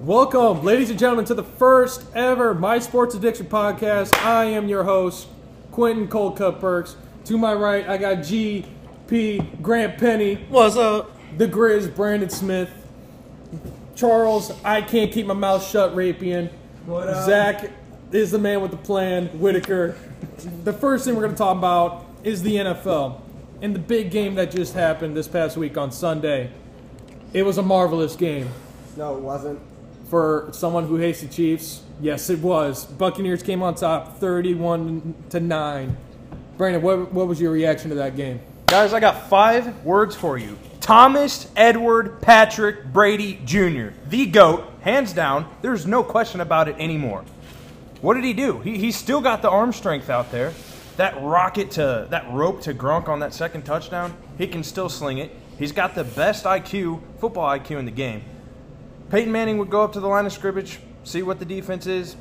Welcome, ladies and gentlemen, to the first ever My Sports Addiction podcast. I am your host, Quentin Cold Cup Perks. To my right, I got GP Grant Penny, What's up? the Grizz Brandon Smith, Charles. I can't keep my mouth shut. Rapian. What up? Zach is the man with the plan. Whitaker. The first thing we're going to talk about is the NFL and the big game that just happened this past week on Sunday. It was a marvelous game. No, it wasn't. For someone who hates the Chiefs. Yes, it was. Buccaneers came on top, thirty-one to nine. Brandon, what, what was your reaction to that game? Guys, I got five words for you. Thomas Edward Patrick Brady Jr., the GOAT, hands down. There's no question about it anymore. What did he do? He, he's still got the arm strength out there. That rocket to, that rope to Gronk on that second touchdown, he can still sling it. He's got the best IQ, football IQ in the game. Peyton Manning would go up to the line of scrimmage, see what the defense is.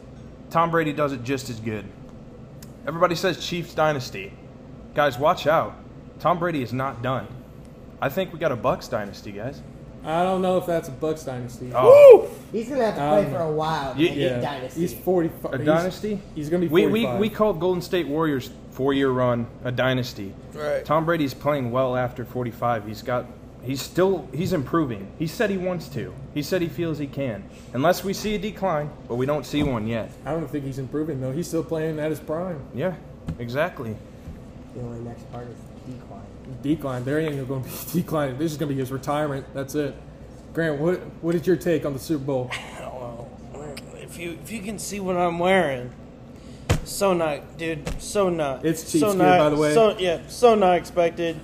Tom Brady does it just as good. Everybody says Chiefs dynasty. Guys, watch out. Tom Brady is not done. I think we got a Bucs dynasty, guys. I don't know if that's a Bucs dynasty. Oh, He's gonna have to Um, play for a while to yeah, yeah, dynasty. he's forty-five. a he's- dynasty? He's gonna be We, we, forty-five. we called Golden State Warriors four-year run a dynasty. Right. Tom Brady's playing well after 45. He's got he's still he's improving. He said he wants to. He said he feels he can. Unless we see a decline, but we don't see one yet. I don't think he's improving though. He's still playing at his prime. Yeah, exactly. the only next part is decline. Decline. There ain't gonna be decline. This is gonna be his retirement. That's it. Grant, what what is your take on the Super Bowl? I. If you if you can see what I'm wearing, so not, dude. So not. It's Chiefs so gear, not, by the way. So yeah, so not expected.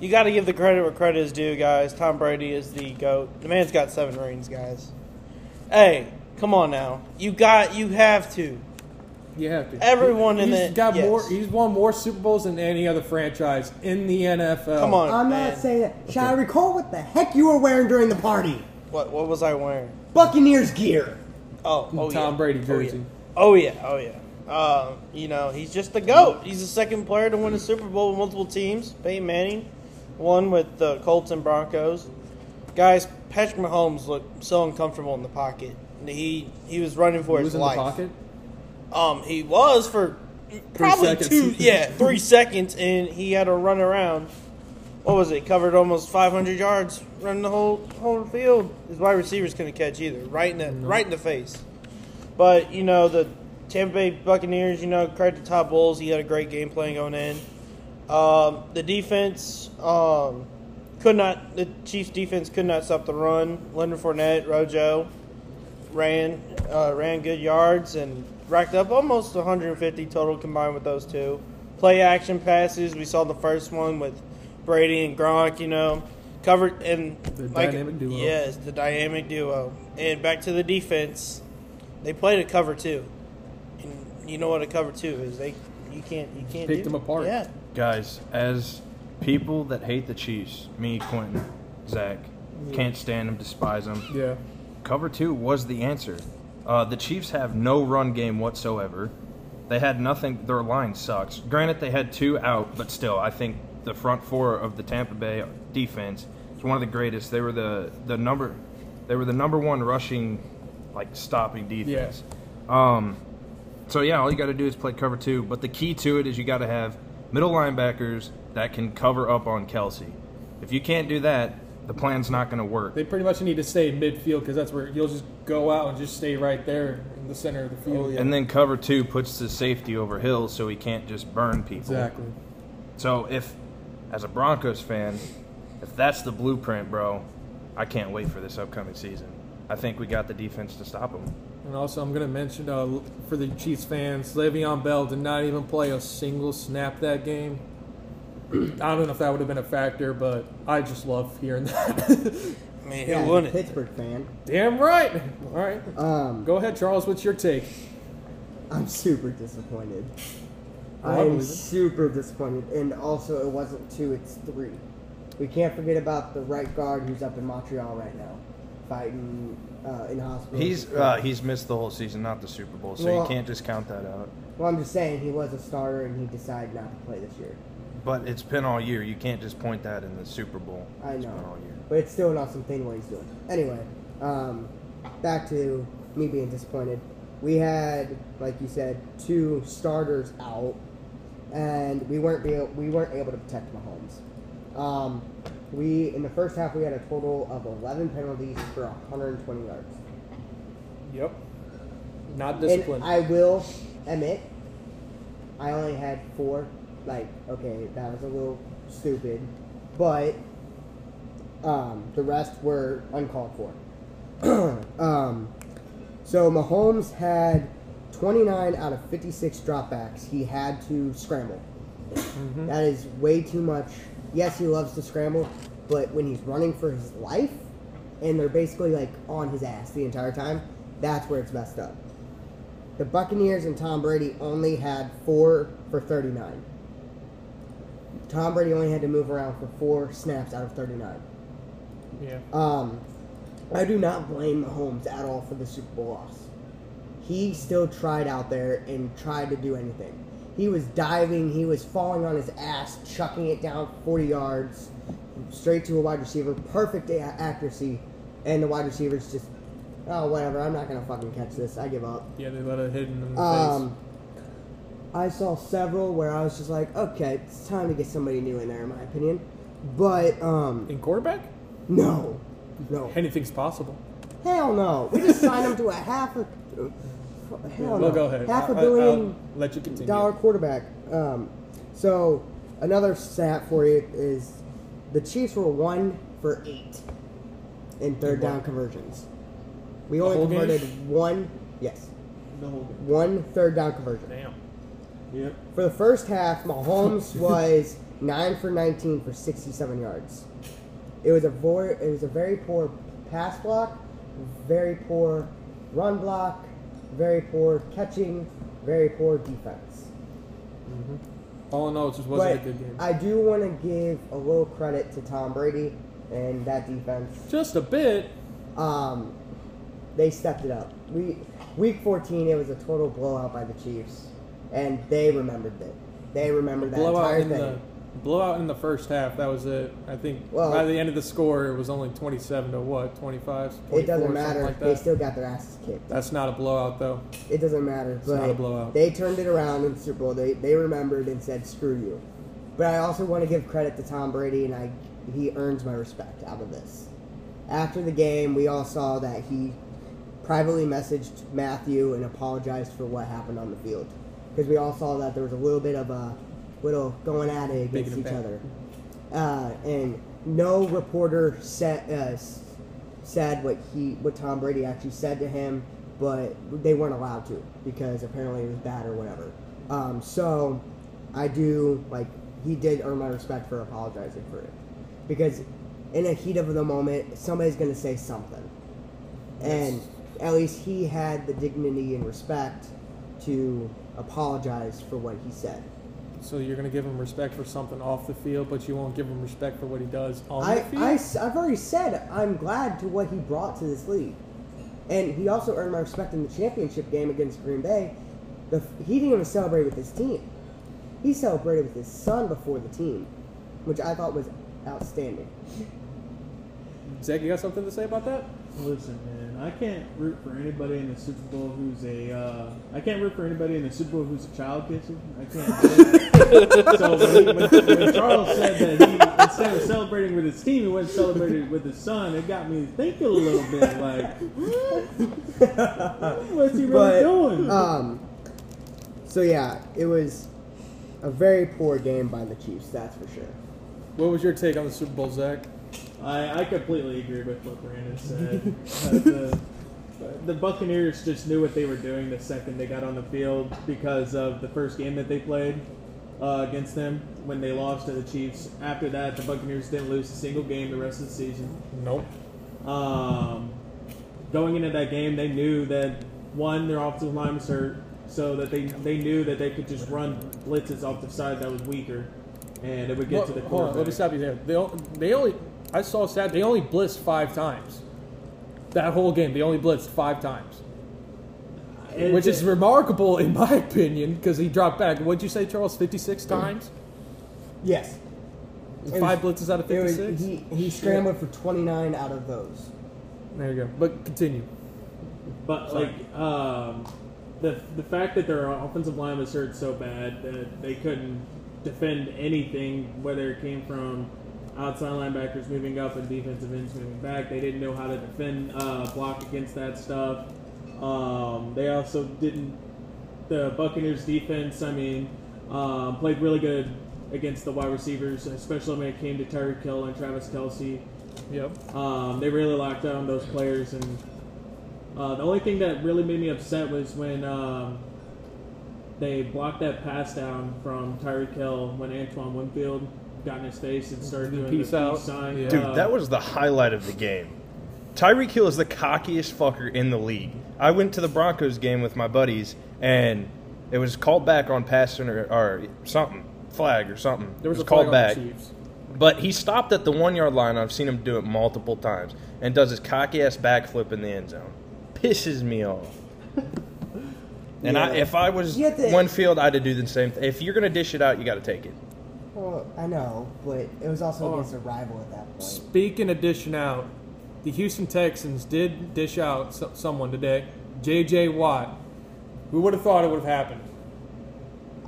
You got to give the credit where credit is due, guys. Tom Brady is the goat. The man's got seven rings, guys. Hey, come on now. You got. You have to. You have to. Everyone in He's the- got yes. more. He's won more Super Bowls than any other franchise in the NFL. Come on. I'm man. not saying that. Shall I recall what the heck you were wearing during the party? What What was I wearing? Buccaneers gear. Oh, oh Tom yeah. Brady Oh, yeah. jersey. Oh yeah, oh yeah. Uh, you know, he's just the goat. He's the second player to win a Super Bowl with multiple teams. Peyton Manning, one with the Colts and Broncos. Guys, Patrick Mahomes looked so uncomfortable in the pocket. He he was running for He his was in life. the pocket. Um, he was for probably two, yeah, three seconds, and he had to run around. What was it? Covered almost 500 yards, running the whole whole field. His wide receivers couldn't catch either, right in the right in the face. But you know the Tampa Bay Buccaneers. You know, credit to Todd Bowles. He had a great game plan going in. Um, the defense um, could not. The Chiefs defense could not stop the run. Leonard Fournette, Rojo ran uh, ran good yards and racked up almost 150 total combined with those two. Play action passes. We saw the first one with Brady and Gronk. You know, covered and The dynamic duo. Yes, the dynamic duo. And back to the defense. They played a cover two, and you know what a cover two is. They you can't you can't Picked do- them apart. Yeah, Guys, as people that hate the Chiefs, me, Quentin, Zach, can't stand them, despise them. Yeah. Cover two was the answer. Uh, the Chiefs have no run game whatsoever. They had nothing. Their line sucks. Granted, they had two out, but still, I think the front four of the Tampa Bay defense is one of the greatest. They were the the number. They were the number one rushing, like stopping defense. Um, so yeah, all you got to do is play cover two. But the key to it is you got to have middle linebackers that can cover up on Kelce. If you can't do that, the plan's not going to work. They pretty much need to stay in midfield because that's where you'll just go out and just stay right there in the center of the field. Oh, and then cover two puts the safety over Hill so he can't just burn people. exactly. So if, as a Broncos fan, if that's the blueprint, bro, I can't wait for this upcoming season. I think we got the defense to stop them. And also, I'm going to mention uh, for the Chiefs fans, Le'Veon Bell did not even play a single snap that game. I don't know if that would have been a factor, but I just love hearing that. I mean, Yeah, who I'm a wouldn't? Pittsburgh fan. Damn right. All right. Um, Go ahead, Charles. What's your take? I'm super disappointed. I I am super disappointed, and also it wasn't two, it's three. We can't forget about the right guard who's up in Montreal right now, fighting uh, in hospital. He's uh, he's missed the whole season, not the Super Bowl, so Well- you can't just count that out. Well, I'm just saying he was a starter and he decided not to play this year. But it's been all year. You can't just point that in the Super Bowl. I It's been know. all year. But it's still an awesome thing what he's doing. Anyway, um, back to me being disappointed. We had, like you said, two starters out, and we weren't be, we weren't able to protect Mahomes. Um, we in the first half we had a total of 11 penalties for 120 yards. Yep. Not disciplined. And I will admit, I only had four. Like, okay, that was a little stupid, but um, the rest were uncalled for. um, so Mahomes had 29 out of 56 dropbacks. He had to scramble. That is way too much. Yes, he loves to scramble, but when he's running for his life and they're basically like on his ass the entire time, that's where it's messed up. The Buccaneers and Tom Brady only had four for 39. Tom Brady only had to move around for four snaps out of 39. yeah. Um, I do not blame Mahomes at all for the Super Bowl loss. He still tried out there and tried to do anything. He was diving, he was falling on his ass, chucking it down 40 yards, straight to a wide receiver, perfect a- accuracy, and the wide receivers just, oh, whatever, I'm not going to fucking catch this. I give up. Yeah, they let it hit in the Um, I saw several where I was just like, okay, it's time to get somebody new in there, in my opinion. But, um. In quarterback, no. No. anything's possible. Hell no. We just signed him to a half a hell well, no. go ahead. Half a I- I- billion I'll let you continue. dollar quarterback. Um, so another stat for you is the Chiefs were one for eight in third down conversions. We only whole game? converted one. Yes, The whole game. one third down conversion. Damn. Yep. For the first half, Mahomes was nine for nineteen for sixty-seven yards. It was a vor- it was a very poor pass block, very poor run block, very poor catching, very poor defense. All in all, it just wasn't but a good game. I do want to give a little credit to Tom Brady and that defense. just a bit. Um, they stepped it up. We week 14, it was a total blowout by the Chiefs, and they remembered it. They remembered that blowout entire in thing. Blowout in the first half. That was it. I think Well- by the end of the score, it was only twenty-seven to what, 25, It doesn't matter. Like they still got their asses kicked. That's not a blowout though. It doesn't matter. but not a blowout. They turned it around in the Super Bowl. They they remembered and said, "Screw you." But I also want to give credit to Tom Brady, and I he earns my respect out of this. After the game, we all saw that he privately messaged Mathieu and apologized for what happened on the field because we all saw that there was a little bit of a little going at it against each other. Uh, and no reporter said uh, said what he what Tom Brady actually said to him, but they weren't allowed to because apparently it was bad or whatever. Um, so I do like he did earn my respect for apologizing for it because in a heat of the moment somebody's gonna say something, and at least he had the dignity and respect to apologize for what he said. So you're gonna give him respect for something off the field, but you won't give him respect for what he does on I, the field. I, have already said I'm glad to what he brought to this league. And he also earned my respect in the championship game against Green Bay. The, he didn't even celebrate with his team. He celebrated with his son before the team, which I thought was outstanding. Zach, you got something to say about that? Listen, man, I can't root for anybody in the Super Bowl who's a. Uh, I can't root for anybody in the Super Bowl who's a child kisser. I can't. so when, he, when, when Charles said that he instead of celebrating with his team, he went and celebrated with his son, it got me thinking a little bit. Like, what's he really But, doing? um, so yeah, it was a very poor game by the Chiefs, that's for sure. What was your take on the Super Bowl, Zach? I, I completely agree with what Brandon said. Uh, the, the Buccaneers just knew what they were doing the second they got on the field because of the first game that they played uh, against them when they lost to the Chiefs. After that, the Buccaneers didn't lose a single game the rest of the season. Nope. Um, going into that game, they knew that one, their offensive line was hurt, so that they they knew that they could just run blitzes off the side that was weaker, and it would get Well, to the hold on, let me stop you there. They, they only, I saw a stat. They only blitzed five times. That whole game, they only blitzed five times, And which is the- remarkable in my opinion because he dropped back. What'd you say, Charles? Fifty-six times. Yes. It Five was- blitzes out of It was, fifty-six. he, he scrambled for 29 out of those. There you go. But continue. But Sorry. like um, the the fact that their offensive line was hurt so bad that they couldn't defend anything, whether it came from outside linebackers moving up and defensive ends moving back, they didn't know how to defend uh, block against that stuff. Um, they also didn't. The Buccaneers defense, I mean, um, played really good against the wide receivers, especially when it came to Tyreek Hill and Travis Kelce. Yep. Um, they really locked down those players, and uh, the only thing that really made me upset was when um, they blocked that pass down from Tyreek Hill when Antoine Winfield got in his face and started doing peace the out. peace sign. Yeah. Dude, that was the highlight of the game. Tyreek Hill is the cockiest fucker in the league. I went to the Broncos game with my buddies, and it was called back on pass inter- or something, flag or something. There was, it a called flag back. on the But he stopped at the one yard line. I've seen him do it multiple times, and does his cocky ass backflip in the end zone. Pisses me off. And I, Yeah. if I was You have to- I'd do the same. thing. If you're gonna dish it out, you got to take it. Well, I know, but it was also Oh. against a rival at that point. Speaking of dishing out, the Houston Texans did dish out so- someone today, J.J. Watt. Who would have thought it would have happened?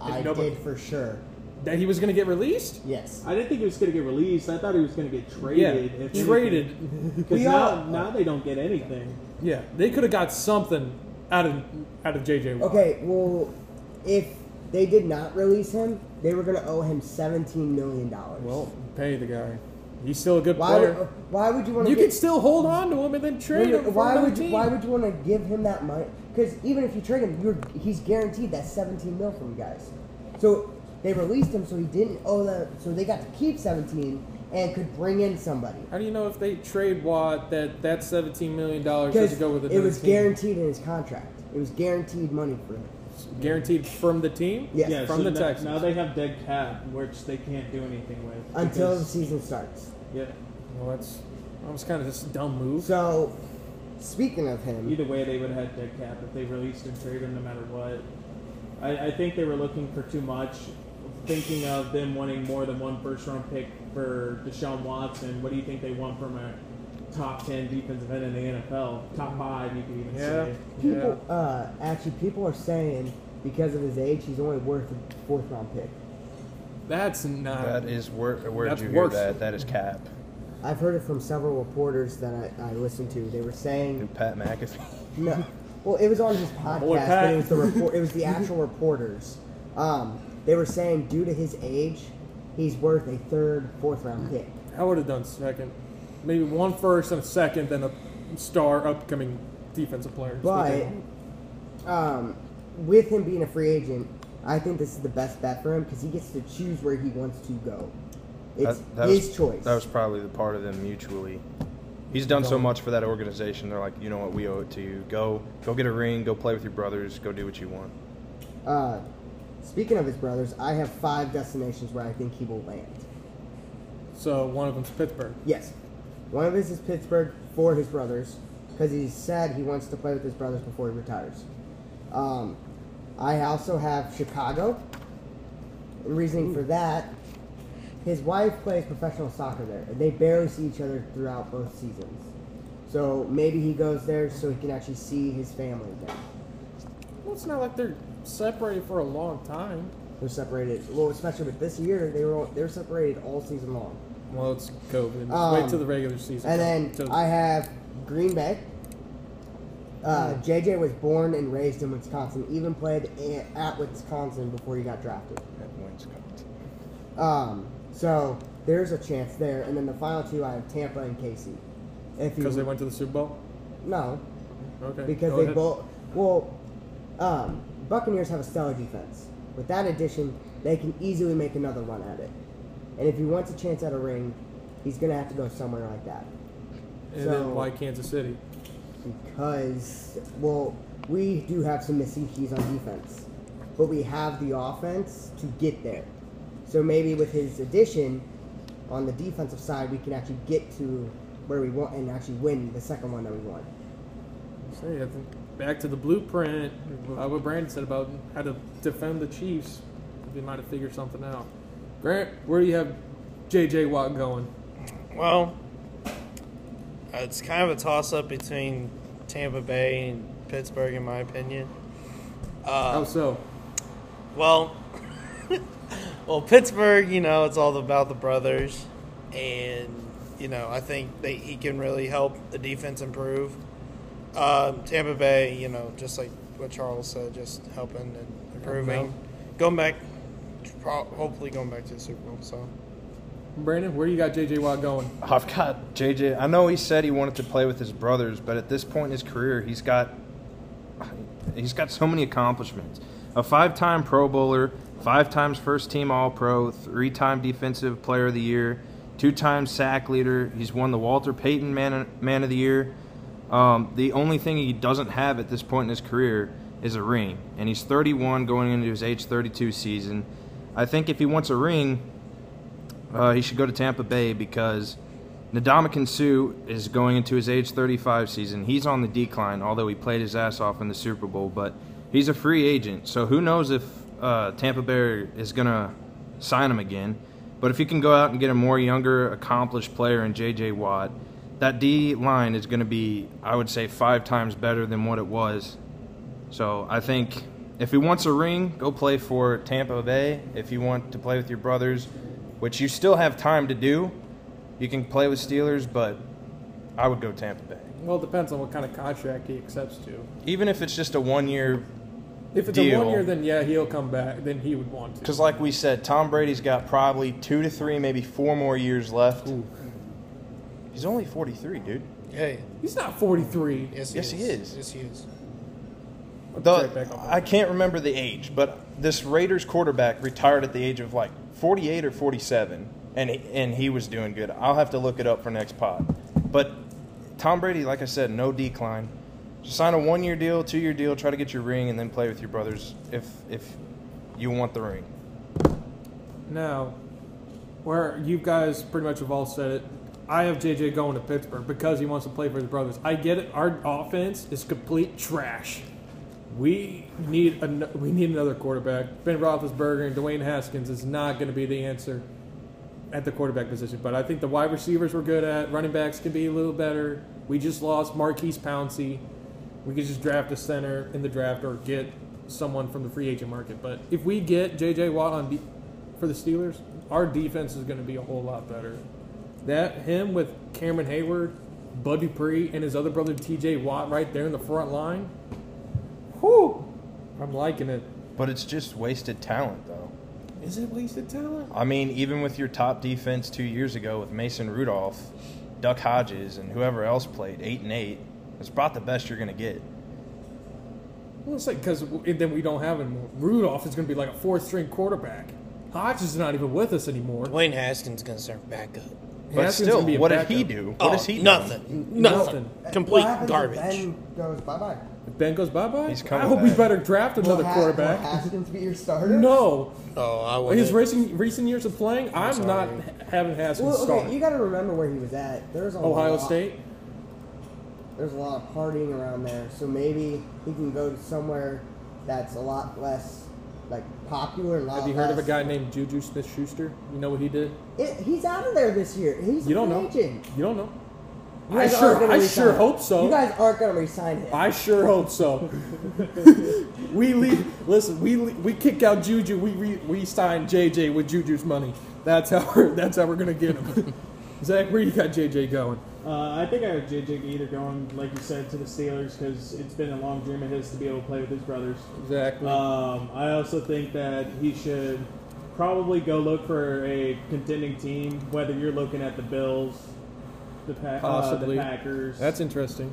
I nobody- did for sure. That he was going to get released? Yes. I didn't think he was going to get released. I thought he was going to get Yeah, traded. if traded. Because We now, all- now they don't get anything. Yeah, they could have got something out of out of J.J. Watt. Okay, well, if they did not release him, they were going to owe him seventeen million dollars. Well, pay the guy. He's still a good why? player. Would, uh, why would you want to? you get, can still hold on to him and then trade him Why would you. Why would you want to give him that money? Because even if you trade him, you're he's guaranteed that seventeen mil from you guys. So they released him, so he didn't owe them. So they got to keep seventeen and could bring in somebody. How do you know if they trade Watt that that seventeen million dollars Because doesn't go with the? it was team? guaranteed in his contract. It was guaranteed money for him. Guaranteed from the team. Yes. Yeah, from so the now, Texans. now they have dead cap, which they can't do anything with. Until the season starts. yeah. Well, that's that was kind of just a dumb move. So, speaking of him, Either way, they would have had dead cap if they released and traded him no matter what. I, I think they were looking for too much, thinking of them wanting more than one first round pick for Deshaun Watson. What do you think they want from a top 10 defensive end in the NFL? Top five, you could even Yeah. say. people uh, actually people are saying because of his age, he's only worth a fourth round pick. That's not. That is where where That's did you hear worse. that? That is cap. I've heard it from several reporters that I, I listened to. They were saying Dude, Pat McAfee. no. Well, it was on his podcast, Pat. but it was the report. It was the actual reporters. Um, they were saying due to his age, he's worth a third, fourth round pick. I would have done second, maybe one first and a second, then a star upcoming defensive player. But um, with him being a free agent, I think this is the best bet for him because he gets to choose where he wants to go. It's That- that his was, choice. That was probably the part of them mutually. He's done so much for that organization. They're like, you know what, we owe it to you. Go, go get a ring. Go play with your brothers. Go do what you want. Uh, speaking of his brothers, I have five destinations where I think he will land. so one of them's Pittsburgh. Yes, one of his is Pittsburgh for his brothers because he said he wants to play with his brothers before he retires. Um, I also have Chicago. Reasoning for that, his wife plays professional soccer there, and they barely see each other throughout both seasons. So maybe he goes there so he can actually see his family again. Well, it's not like they're separated for a long time. They're separated. Well, especially with this year, they were they're separated all season long. Well, it's COVID. Um, Wait till the regular season. And then Till- I have Green Bay. Uh, Hmm. JJ was born and raised in Wisconsin. Even played at Wisconsin before he got drafted. At Wisconsin. Um, so there's a chance there. And then the final two, I have Tampa and KC. If because they went to the Super Bowl. no, Okay. because go they ahead. both. Well, um, Buccaneers have a stellar defense. With that addition, they can easily make another run at it. And if he wants a chance at a ring, he's gonna have to go somewhere like that. And so- then why Kansas City? because well we do have some missing keys on defense but we have the offense to get there so maybe with his addition on the defensive side we can actually get to where we want and actually win the second one that we want I think back to the blueprint. What Brandon said about how to defend the Chiefs, we might have figured something out. Grant, where do you have J.J. Watt going? Well, it's kind of a toss up between Tampa Bay and Pittsburgh, in my opinion. How Uh, so? well, well, Pittsburgh, you know, it's all about the brothers, and you know, I think they, he can really help the defense improve. Um, Tampa Bay, you know, just like what Charles said, just helping and improving, going back, pro- hopefully going back to the Super Bowl. So. Brandon, where you got JJ Watt going? I've got JJ. I know he said he wanted to play with his brothers, but at this point in his career, he's got he's got so many accomplishments. A five-time Pro Bowler, five times first team All-Pro, three-time Defensive Player of the Year, two-time sack leader. He's won the Walter Payton Man Man of the Year. Um, the only thing he doesn't have at this point in his career is a ring, and he's 31 going into his age 32 season. I think if he wants a ring, uh, he should go to Tampa Bay because Ndamukong Suh is going into his age 35 season. He's on the decline, although he played his ass off in the Super Bowl. But he's a free agent, so who knows if uh, Tampa Bay is going to sign him again. But if you can go out and get a more younger, accomplished player in J.J. Watt, that D line is going to be, I would say, five times better than what it was. So I think if he wants a ring, go play for Tampa Bay. If you want to play with your brothers, which you still have time to do, you can play with Steelers, but I would go Tampa Bay. Well, it depends on what kind of contract he accepts to. Even if it's just a one year, If it's a Deal. one year, then yeah, he'll come back. Then he would want to. because like we said, Tom Brady's got probably two to three, maybe four more years left. He's only 43, dude. Hey, He's not 43. yes, Yes, he is. Yes, he is. The-. I can't remember the age, but this Raiders quarterback retired at the age of like 48 or 47, and he, and he was doing good. I'll have to look it up for next pod. But Tom Brady, like I said, no decline. Just sign a one year deal, two year deal, try to get your ring, and then play with your brothers if if you want the ring. Now, where you guys pretty much have all said it, I have JJ going to Pittsburgh because he wants to play for his brothers. I get it. Our offense is complete trash. We need an, we need another quarterback. Ben Roethlisberger and Dwayne Haskins is not going to be the answer at the quarterback position. But I think the wide receivers we're good at. Running backs can be a little better. We just lost Maurkice Pouncey. We could just draft a center in the draft or get someone from the free agent market. But if we get J.J. Watt on de- for the Steelers, our defense is going to be a whole lot better. That him with Cameron Heyward, Bud Dupree, and his other brother T.J. Watt right there in the front line. Whew, I'm liking it. But it's just wasted talent, though. Is it wasted talent? I mean, even with your top defense two years ago with Mason Rudolph, Duck Hodges, and whoever else played eight and eight, it's about the best you're going to get. Well, it's like because then we don't have him. Rudolph is going to be like a fourth string quarterback. Hodges is not even with us anymore. Wayne Haskins is gonna serve backup. But Haskins still, gonna be a what did he do? What oh, has he done? nothing. Nothing. Nothing. Complete What happens if garbage. Ben goes bye bye. If Ben goes bye bye. He's I coming hope we back. better draft another quarterback. Will Haskins be your starter? No, Oh, I wouldn't. his recent recent years of playing, I'm, sorry. not having Haskins Well, start. okay, you got to remember where he was at. There's a Ohio lot, State. There's a lot of partying around there, so maybe he can go to somewhere that's a lot less like popular. A lot Have you heard of a less- guy named Juju Smith Schuster? You know what he did? It, he's out of there this year. He's You don't free know. agent. You don't know. You I sure- aren't I re-sign sure hope so. You guys aren't going to resign him. I sure hope so. we leave. Listen, we le- we kick out Juju. We re, we sign JJ with Juju's money. That's how we're that's how we're gonna get him. Zach, where you got JJ going? Uh, I think I have JJ either going, like you said, to the Steelers because it's been a long dream of his to be able to play with his brothers. Exactly. Um, I also think that he should probably go look for a contending team, whether you're looking at the Bills, the, pa- uh, Possibly. the Packers, That's interesting.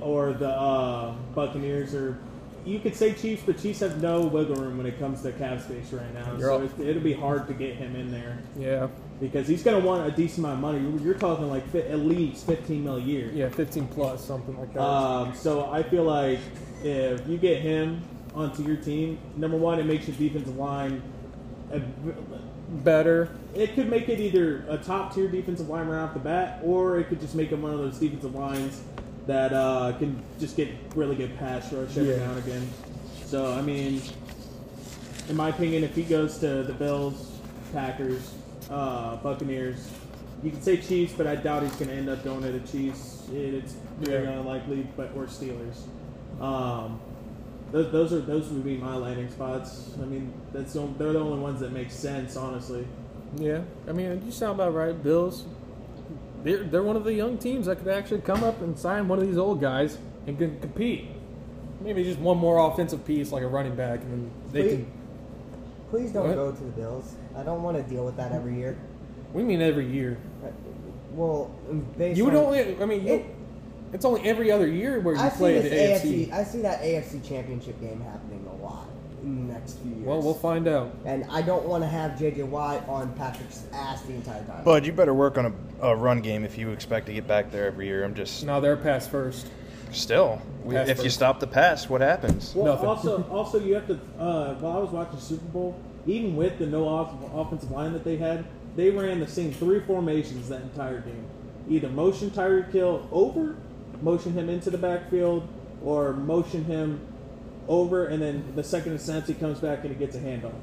or the uh, Buccaneers, or you could say Chiefs, but Chiefs have no wiggle room when it comes to cap space right now. You're so it, it'll be hard to get him in there Yeah. because he's going to want a decent amount of money. You're talking like fi- at least 15 mil a year. Yeah, 15 plus, something like that. Um, so I feel like if you get him onto your team, number one, it makes your defensive line. A, Better. It could make it either a top tier defensive line right off the bat, or it could just make him one of those defensive lines that uh, can just get really good pass rush every Yeah. now and again. So I mean, in my opinion, if he goes to the Bills, Packers, uh, Buccaneers, you can say Chiefs, but I doubt he's going to end up going to the Chiefs. It, it's very Yeah. unlikely, but or Steelers. Um, those, those are those would be my landing spots. I mean, that's the, they're the only ones that make sense, honestly. Yeah, I mean, you sound about right. Bills, they're, they're one of the young teams that could actually come up and sign one of these old guys and can compete. Maybe just one more offensive piece, like a running back, and then they Please, can. please don't What? go to the Bills. I don't want to deal with that every year. We mean every year. Well, You would on, only. I mean, you, It- it's only every other year where you I play the AFC. AFC. I see that AFC Championship game happening a lot in the next few years. Well, we'll find out. And I don't want to have JJ Watt on Patrick's ass the entire time. Bud, you better work on a, a run game if you expect to get back there every year. I'm just No, they're pass first. still. We, Pass if you stop the pass, what happens? Well, Nothing. also, also you have to. Uh, while I was watching Super Bowl, even with the no off- offensive line that they had, they ran the same three formations that entire game. Either motion Tyreek Hill over, motion him into the backfield, or motion him over, and then the second sense he comes back and he gets a handoff.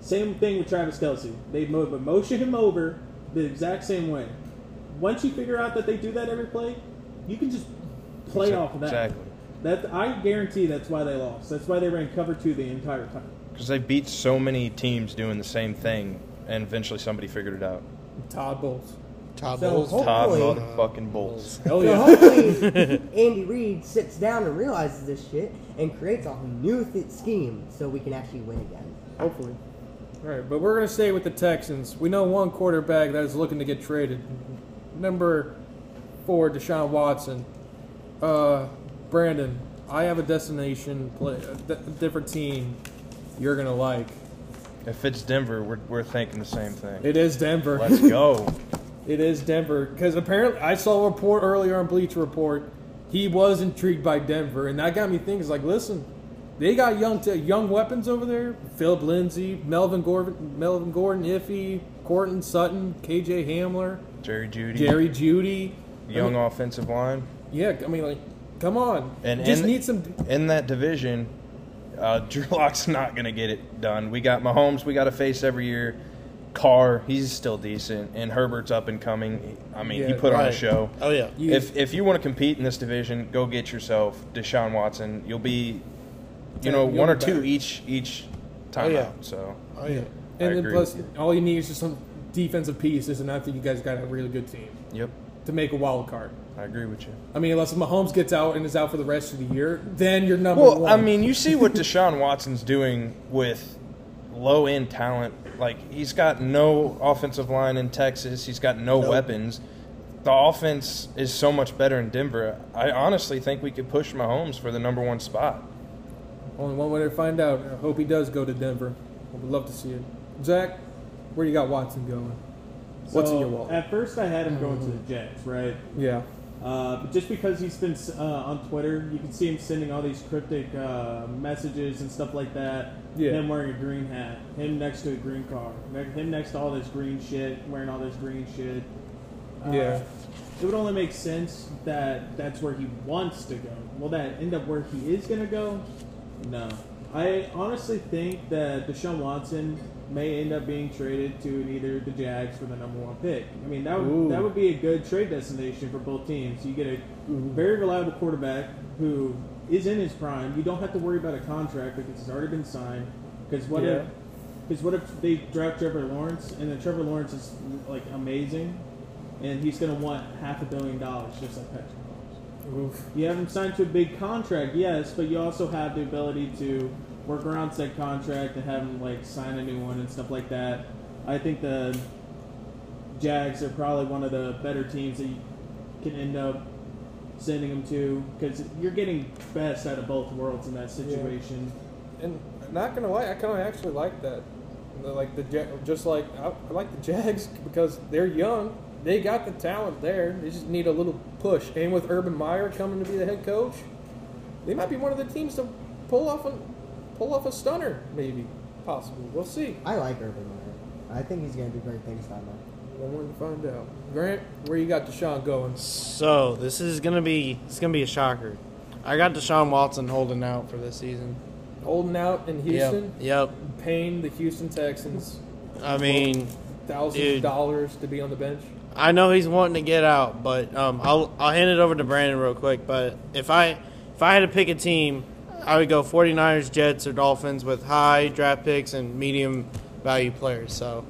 Same thing with Travis Kelce. They mo- but motion him over the exact same way. Once you figure out that they do that every play, you can just play off of that. Exactly. That I guarantee that's why they lost. That's why they ran cover two the entire time. Because they beat so many teams doing the same thing, and eventually somebody figured it out. Todd Bowles. Todd So Bowles. Todd Hopefully- motherfucking Bowles. Hell So yeah. hopefully Andy Reid sits down and realizes this shit and creates a new th- scheme so we can actually win again. Hopefully. All right, but we're going to stay with the Texans. We know one quarterback that is looking to get traded. Number four, Deshaun Watson. Uh, Brandon, I have a destination, play, a different team you're going to like. If it's Denver, we're, we're thinking the same thing. It is Denver. Let's go. It is Denver because apparently I saw a report earlier on Bleacher Report. He was intrigued by Denver, and that got me thinking. It's like, listen, they got young t- young weapons over there. Phillip Lindsay, Melvin Gordon, Melvin Gordon, Iffy, Courtland Sutton, KJ Hamler, Jerry Jeudy, Jerry Jeudy. young I mean, offensive line. yeah, I mean, like, come on, And just in- need some. In that division, uh, Drew Lock's not going to get it done. We got Mahomes, we got to face every year. Carr, he's still decent, and Herbert's up and coming. I mean, he Yeah, put on a show. Oh yeah. You- If if you want to compete in this division, go get yourself Deshaun Watson. You'll be, you know, one or two better. each each time Oh, yeah. out. So Oh yeah. I and then plus, all you need is just some defensive pieces, and I think you guys got a really good team yep, to make a wild card. I agree with you. I mean, unless Mahomes gets out and is out for the rest of the year, then you're number Well, one. I mean, you see what Deshaun Watson's doing with low end talent. Like he's got no offensive line in Texas. He's got no Nope. weapons. The offense is so much better in Denver. I honestly think we could push Mahomes for the number one spot. Only one way to find out. I hope he does go to Denver. I would love to see it. Zach, where you got Watson going? What's in your wallet? At first, I had him going to the Jets, right? Yeah. Uh, but just because he's been uh, on Twitter, you can see him sending all these cryptic uh, messages and stuff like that. Yeah. Him wearing a green hat, him next to a green car, him next to all this green shit, wearing all this green shit. Uh, Yeah. It would only make sense that that's where he wants to go. Will that end up where he is going to go? No. I honestly think that Deshaun Watson may end up being traded to either the Jags for the number one pick. I mean, that would Ooh. that would be a good trade destination for both teams. You get a very reliable quarterback who is in his prime. You don't have to worry about a contract because it's already been signed. Because what Yeah. if because what if they draft Trevor Lawrence and then Trevor Lawrence is like amazing, and he's going to want half a billion dollars just like Patrick Mahomes. You have him signed to a big contract, yes, but you also have the ability to work around said contract and have him like sign a new one and stuff like that. I think the Jags are probably one of the better teams that you can end up sending him to because you're getting best out of both worlds in that situation. And not gonna lie, I kind of actually like that. Like the just like I, I like the Jags because they're young. They got the talent there. They just need a little push. And with Urban Meyer coming to be the head coach, they might be one of the teams to pull off a pull off a stunner, maybe, possibly. We'll see. I like Urban Meyer. I think he's going to do great things down there. One more to find out. Grant, where you got Deshaun going? So this is gonna be it's gonna be a shocker. I got Deshaun Watson holding out for this season. Holding out in Houston, Yep. Yep. paying the Houston Texans I mean, thousands of dollars to be on the bench. I know he's wanting to get out, but um, I'll I'll hand it over to Brandon real quick. But if I if I had to pick a team, I would go 49ers, Jets, or Dolphins with high draft picks and medium value players. So,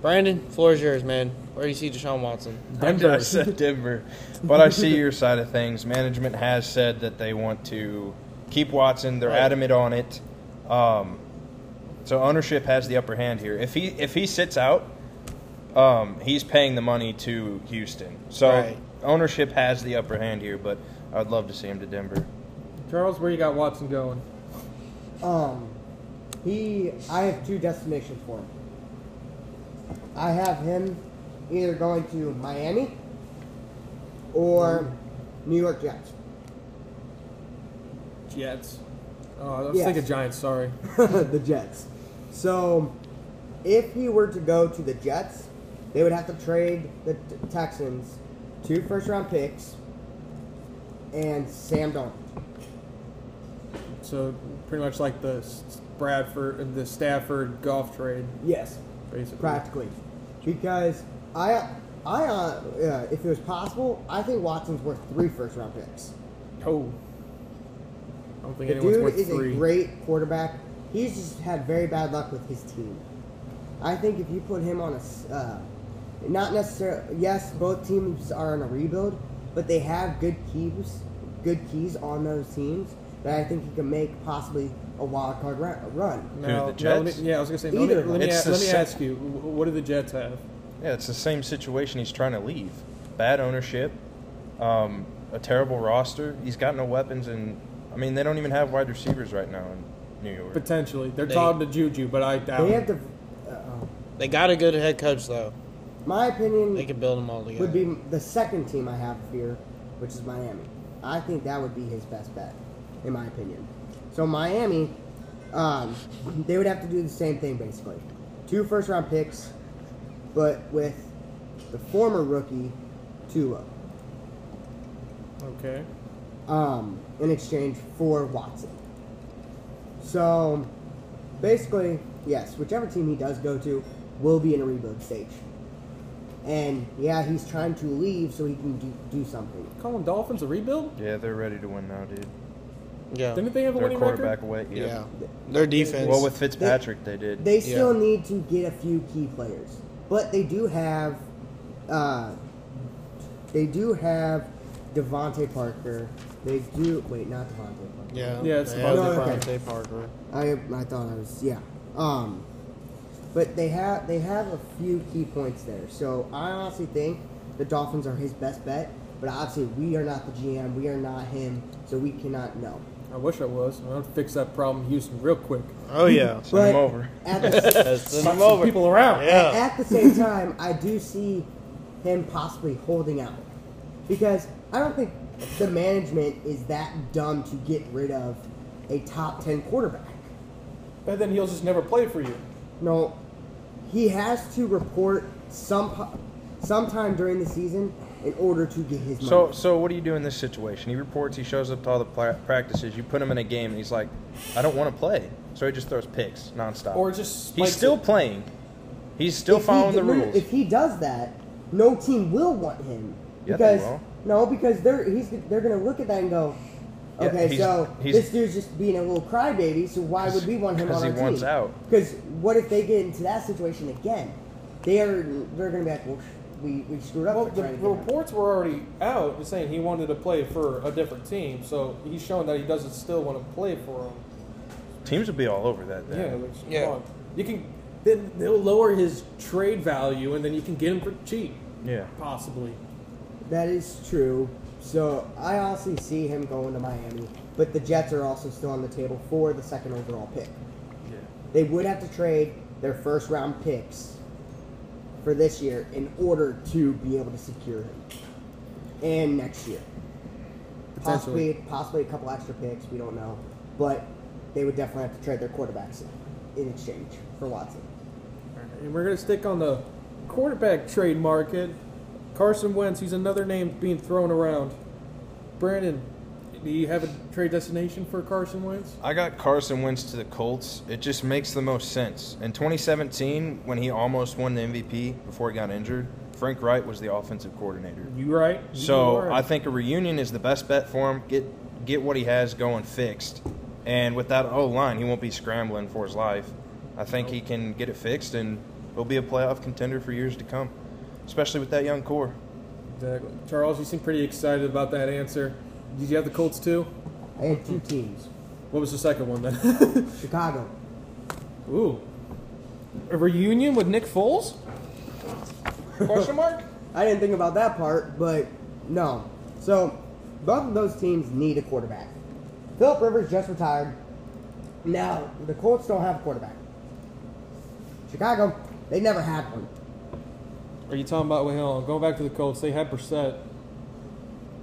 Brandon, floor is yours, man. Where do you see Deshaun Watson? Denver. I said Denver. But I see your side of things. Management has said that they want to keep Watson. They're Right. adamant on it. Um, so ownership has the upper hand here. If he if he sits out, um, he's paying the money to Houston. So Right. ownership has the upper hand here. But I'd love to see him to Denver. Charles, where you got Watson going? Um, he, I have two destinations for him. I have him either going to Miami or hmm. New York Jets. Jets. Oh, I was Yes. thinking Giants. Sorry. the Jets. So, if he were to go to the Jets, they would have to trade the T- Texans two first round picks and Sam Darnold. So pretty much like the S- Bradford, the Stafford Goff trade, Yes, basically. practically, because I, I, uh, uh, if it was possible, I think Watson's worth three first round picks. Oh. I don't think The anyone's dude is three. a great quarterback. He's just had very bad luck with his team. I think if you put him on a, uh, not necessarily, yes, both teams are in a rebuild, but they have good keys, good keys on those teams that I think he can make possibly a wild card run. run. Who, Now- the now me- yeah, I was gonna say. Let Either me, let me, a- let me sa- ask you, what do the Jets have? Yeah, it's the same situation he's trying to leave. Bad ownership, um, a terrible roster. He's got no weapons, and I mean they don't even have wide receivers right now in New York. Potentially, they're They- talking to Juju, but I doubt. They it. have to. Uh, They got a good head coach though. my opinion They could build them all together. would be the second team I have here, which is Miami. I think that would be his best bet, in my opinion. So Miami, um, they would have to do the same thing basically, two first round picks, but with the former rookie Tua, Okay. um, in exchange for Watson. So basically, yes, whichever team he does go to will be in a rebuild stage. And yeah, he's trying to leave so he can do, do something. Calling Dolphins a rebuild? yeah, they're ready to win now, dude. Yeah. Didn't they have a Their winning quarterback record? away. yeah. Their defense. Well, with Fitzpatrick, they, did. They still Yeah. need to get a few key players, but they do have, uh, they do have Devontae Parker. They do wait, not Devonte Parker. yeah. Yeah, it's they about have the Parker. I I thought I was yeah. Um, but they have they have a few key points there. So I honestly think the Dolphins are his best bet. But obviously we are not the GM. We are not him. So we cannot know. I wish I was. I would fix that problem in Houston real quick. Oh yeah. Send But him over. At the, Send them some over. people around. Yeah. At the same time, I do see him possibly holding out because I don't think the management is that dumb to get rid of a top ten quarterback. But then he'll just never play for you. No, he has to report some sometime during the season in order to get his money. So, so what do you do in this situation? He reports, he shows up to all the pla- practices. You put him in a game, and he's like, "I don't want to play," so he just throws picks nonstop. Or just he's still it. playing. He's still If he- following the no, no, rules. If he does that, no team will want him Yeah, they because will. no, because they're he's they're gonna look at that and go, Yeah, okay, he's- so he's- this dude's just being a little crybaby. So why would we want him 'Cause on our he team? wants out. Because what if they get into that situation again? They are they're gonna be like, well, sh- we we screwed up. Well, for the trying to get him." reports were already out saying he wanted to play for a different team, so he's showing that he doesn't still want to play for them. Teams would be all over that. Yeah, Then. like, Yeah. come on. You can then they'll lower his trade value, and then you can get him for cheap, yeah. possibly. That is true. So I honestly see him going to Miami, but the Jets are also still on the table for the second overall pick. Yeah. They would have to trade their first round picks for this year in order to be able to secure him. And next year. Possibly possibly a couple extra picks, we don't know. But they would definitely have to trade their quarterbacks in exchange for Watson. And we're going to stick on the quarterback trade market. Carson Wentz, he's another name being thrown around. Brandon, do you have a trade destination for Carson Wentz? I got Carson Wentz to the Colts. It just makes the most sense. In 2017, when he almost won the MVP before he got injured, Frank Reich was the offensive coordinator. You right? You So. I think a reunion is the best bet for him. Get get what he has going fixed, and with that O line, he won't be scrambling for his life. I think he can get it fixed, and he'll be a playoff contender for years to come, especially with that young core. Exactly. Charles, you seem pretty excited about that answer. Did you have the Colts too? I had two teams. What was the second one then? Chicago. Ooh, a reunion with Nick Foles? Question mark? I didn't think about that part, but no. So both of those teams need a quarterback. Philip Rivers just retired. Now the Colts don't have a quarterback. Chicago, they never had one. Are you talking about? On. Going back to the Colts, they had Brissett.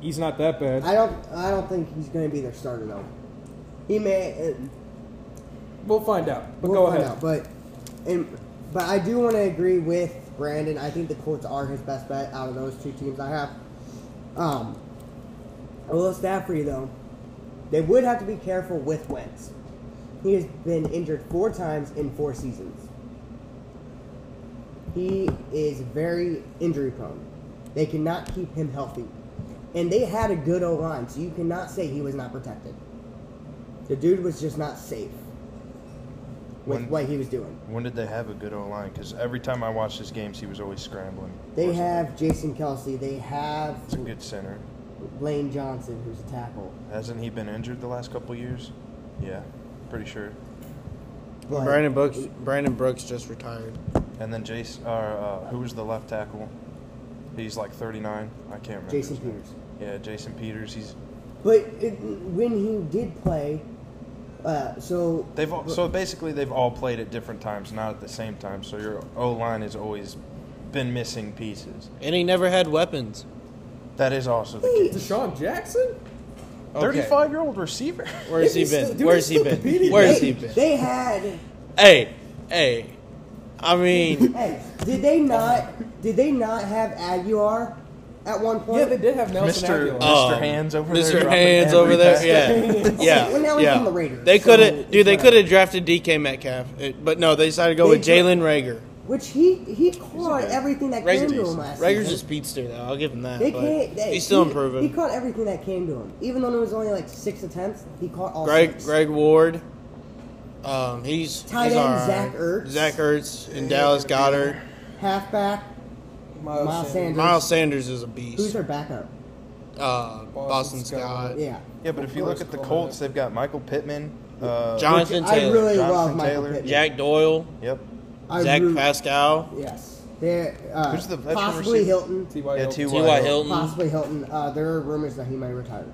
He's not that bad. I don't. I don't think he's going to be their starter though. He may. Uh, we'll find out. But we'll go find ahead. out. But, and, but I do want to agree with Brandon. I think the Colts are his best bet out of those two teams I have. Um, a little stat for you though. They would have to be careful with Wentz. He has been injured four times in four seasons. He is very injury prone. They cannot keep him healthy. And they had a good O line, so you cannot say he was not protected. The dude was just not safe with When- what he was doing. When did they have a good O line? Because every time I watched his games, he was always scrambling. They Or something. have Jason Kelce. They have It's a good center. Lane Johnson, who's a tackle. Hasn't he been injured the last couple years? Yeah, pretty sure. But Brandon Brooks. Brandon Brooks just retired. And then Jason, uh, uh, who was the left tackle? He's like 39. I can't remember. Jason his name. Peters. Yeah, Jason Peters. He's But it, when he did play, uh, so they've all, so basically they've all played at different times, not at the same time. So your O line has always been missing pieces. And he never had weapons. That is also the Hey, case. DeSean Jackson? Okay. 35 year old receiver. Where's he He's still- been? dude, Where's he been? competing. Where's they, he been? they had. Hey, hey. I mean, Hey, did they not? Did they not have Agholor at one point? Yeah, they did have Nelson Mr. Agholor. Mr. Um, Hands over there. Mr. dropping Hands every over there. pass. Yeah, yeah, Well, now he's yeah. on the Raiders, They could have, dude. They it's could have drafted DK Metcalf, It- but no, they decided to go They with dra- Jalen Reagor. Which he he caught everything that came to him last Reagor's season. a speedster, though. I'll give him that. They but can't. They, he's still he, improving. He caught everything that came to him, even though it was only like six attempts. He caught all Greg six. Greg Ward. Um, he's Tight he's end, all right. Zach Ertz. Zach Ertz and Dallas Goedert. halfback. Miles Sanders. Miles Sanders is a beast. Who's beast. their backup? Uh, Boston, Scott. Scott. Yeah. Yeah, but if you look at the Coleman. Colts, they've got Michael Pittman. Uh, Jonathan I Taylor. really Jonathan love Michael Taylor. Pittman. Jack Doyle. Yep. I Zach root- Pascal. Yes. They're, uh, Who's the possibly? Hilton. T.Y. Yeah, Hilton. T.Y. T.Y. Hilton. Possibly Hilton. Uh, there are rumors that he might retire.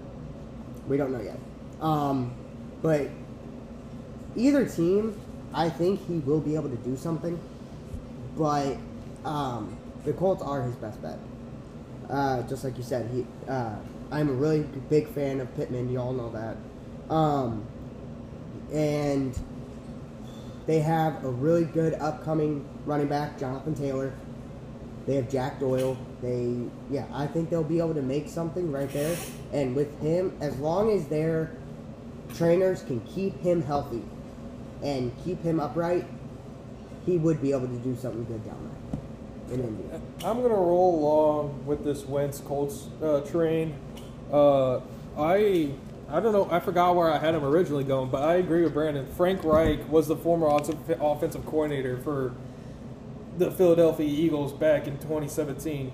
We don't know yet. Um, but either team, I think he will be able to do something. But um, the Colts are his best bet. Uh, just like you said, he. Uh, I'm a really big fan of Pittman. You all know that. Um, and they have a really good upcoming running back, Jonathan Taylor. They have Jack Doyle. They, yeah, I think they'll be able to make something right there. And with him, as long as their trainers can keep him healthy and keep him upright, he would be able to do something good down there India. I'm gonna roll along with this Wentz Colts uh, train. Uh, I I don't know. I forgot where I had him originally going, but I agree with Brandon. Frank Reich was the former offensive coordinator for the Philadelphia Eagles back in 2017.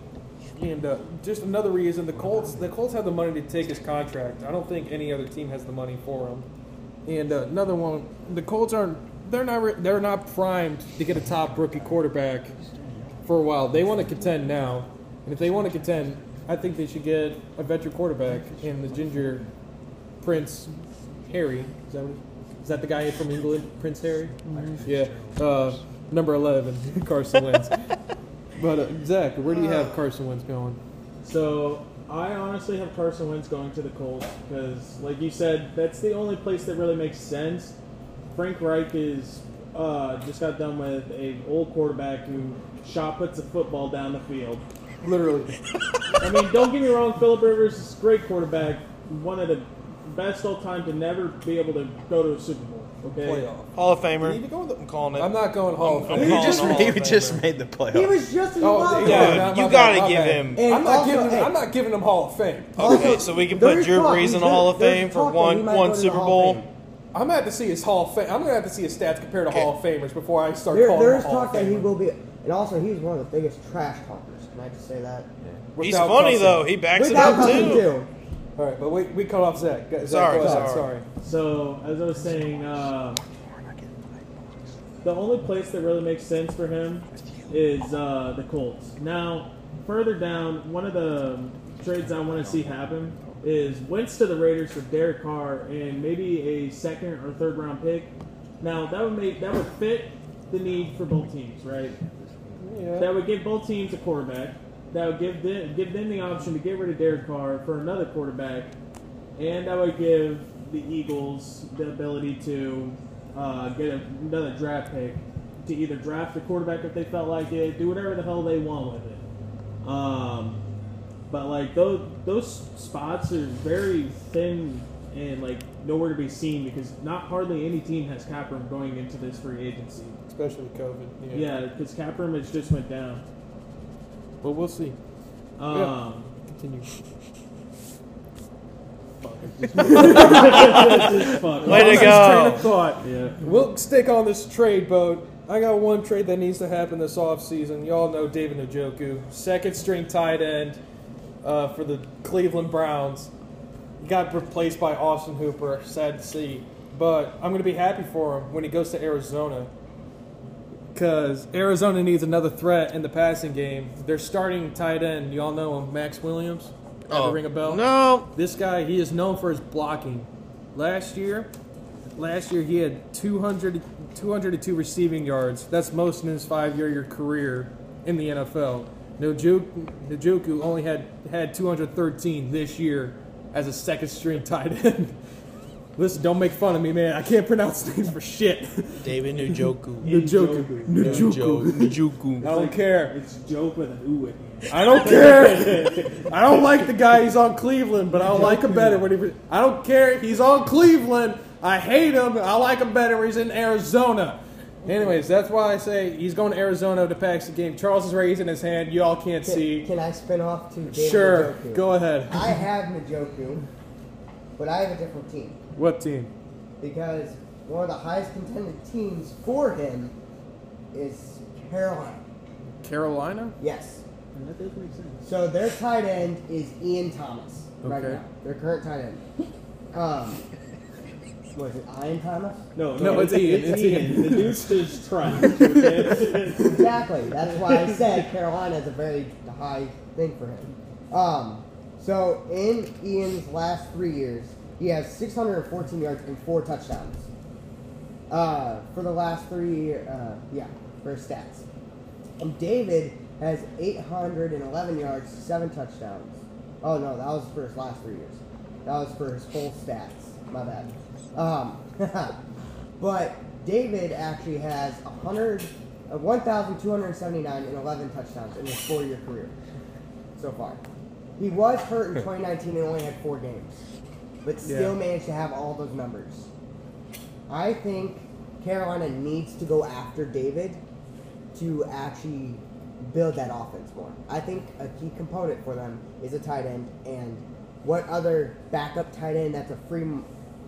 And uh, just another reason, the Colts the Colts have the money to take his contract. I don't think any other team has the money for him. And uh, another one, the Colts aren't they're not re- they're not primed to get a top rookie quarterback for a while. They want to contend now, and if they want to contend, I think they should get a veteran quarterback in the ginger Prince Harry. Is that what, is that the guy from England, Prince Harry? Yeah, uh, number eleven, Carson Wentz. but uh, Zach, where do you have Carson Wentz going? So I honestly have Carson Wentz going to the Colts because, like you said, that's the only place that really makes sense. Frank Reich is uh, just got done with a old quarterback who shot puts a football down the field. Literally, I mean, don't get me wrong, Philip Rivers is a great quarterback, one of the best all time to never be able to go to a Super Bowl. Okay. Playoff. Hall of Famer. He need to go in the- I'm calling it. I'm not going Hall of I'm Fame. He calling just, Hall he of just Famer. made the playoffs. He was just in the Oh, wild yeah, card. no, you my gotta my give bad. him- And I'm not also, giving. hey. I'm not giving him Hall of Fame. Okay, so we can put is Drew talk- Brees in the there- Hall of there's Fame for talk that he one might go one to the Super Hall of Bowl. Fame. I'm gonna have to see his Hall of Fame. I'm gonna have to see his stats compared to Okay. Hall of Famers before I start There, calling there him is a Hall talk of that he Famer. will be, and also he's one of the biggest trash talkers. Can I just say that? He's Without funny cussing. though. He backs it Without up cussing, too. All right, but we, we cut off Zach. Go- Zach, Sorry, go ahead. sorry. sorry. So as I was saying, uh, the only place that really makes sense for him is uh, the Colts. Now, further down, one of the trades I want to see happen is Wentz to the Raiders for Derek Carr and maybe a second or third round pick. Now that would make that would fit the need for both teams, right? Yeah. That would give both teams a quarterback. That would give them, give them the option to get rid of Derek Carr for another quarterback, and that would give the Eagles the ability to uh, get another draft pick to either draft a quarterback if they felt like it, do whatever the hell they want with it. Um, but like those those spots are very thin and like nowhere to be seen because not hardly any team has cap room going into this free agency. Especially COVID. Yeah, because cap room has just went down. But we'll see. Um, Continue. fuck. Way to Lost his go. train of thought. Yeah. We'll stick on this trade boat. I got one trade that needs to happen this offseason. Y'all know David Njoku, second string tight end uh, for the Cleveland Browns. He got replaced by Austin Hooper. Sad to see. But I'm going to be happy for him when he goes to Arizona. Because Arizona needs another threat in the passing game. They're starting tight end, y'all know him, Maxx Williams. Ever oh, ring a bell? Oh, No. This guy, he is known for his blocking. Last year, last year he had 200, 202 receiving yards. That's most in his five-year career in the NFL. Njoku, Njoku only had had 213 this year as a second-string tight end. Listen, don't make fun of me, man. I can't pronounce names for shit. David Njoku. Njoku. Njoku. Njoku. I don't care. It's joke with an ooh at the end. I don't care. I don't like the guy. He's on Cleveland, but I like him better when he. I don't care. He's on Cleveland. I hate him. I like him better when he's in Arizona. Anyways, that's why I say he's going to Arizona to pack the game. Charles is raising his hand. You all can't Can, see. can I spin off to David Sure, Njoku? go ahead. I have Njoku, but I have a different team What team? because one of the highest contended teams for him is Carolina. Carolina. Yes. And that does make sense. So their tight end is Ian Thomas right now. Their current tight end. Um, what is it? Ian Thomas? No, No, it's Ian, it's Ian. The dude's just trash. Okay? Exactly. That's why I said Carolina is a very high thing for him. Um, so in Ian's last three years, he has 614 yards and four touchdowns. Uh, for the last three, uh, yeah, for his stats. And David has 811 yards, seven touchdowns. Oh no, that was for his last three years. That was for his full stats. My bad. Um, but David actually has 100, uh, 1,279 and 11 touchdowns in his four-year career so far. He was hurt in 2019 and only had four games, but still Yeah. managed to have all those numbers. I think Carolina needs to go after David to actually build that offense more. I think a key component for them is a tight end, and what other backup tight end that's a free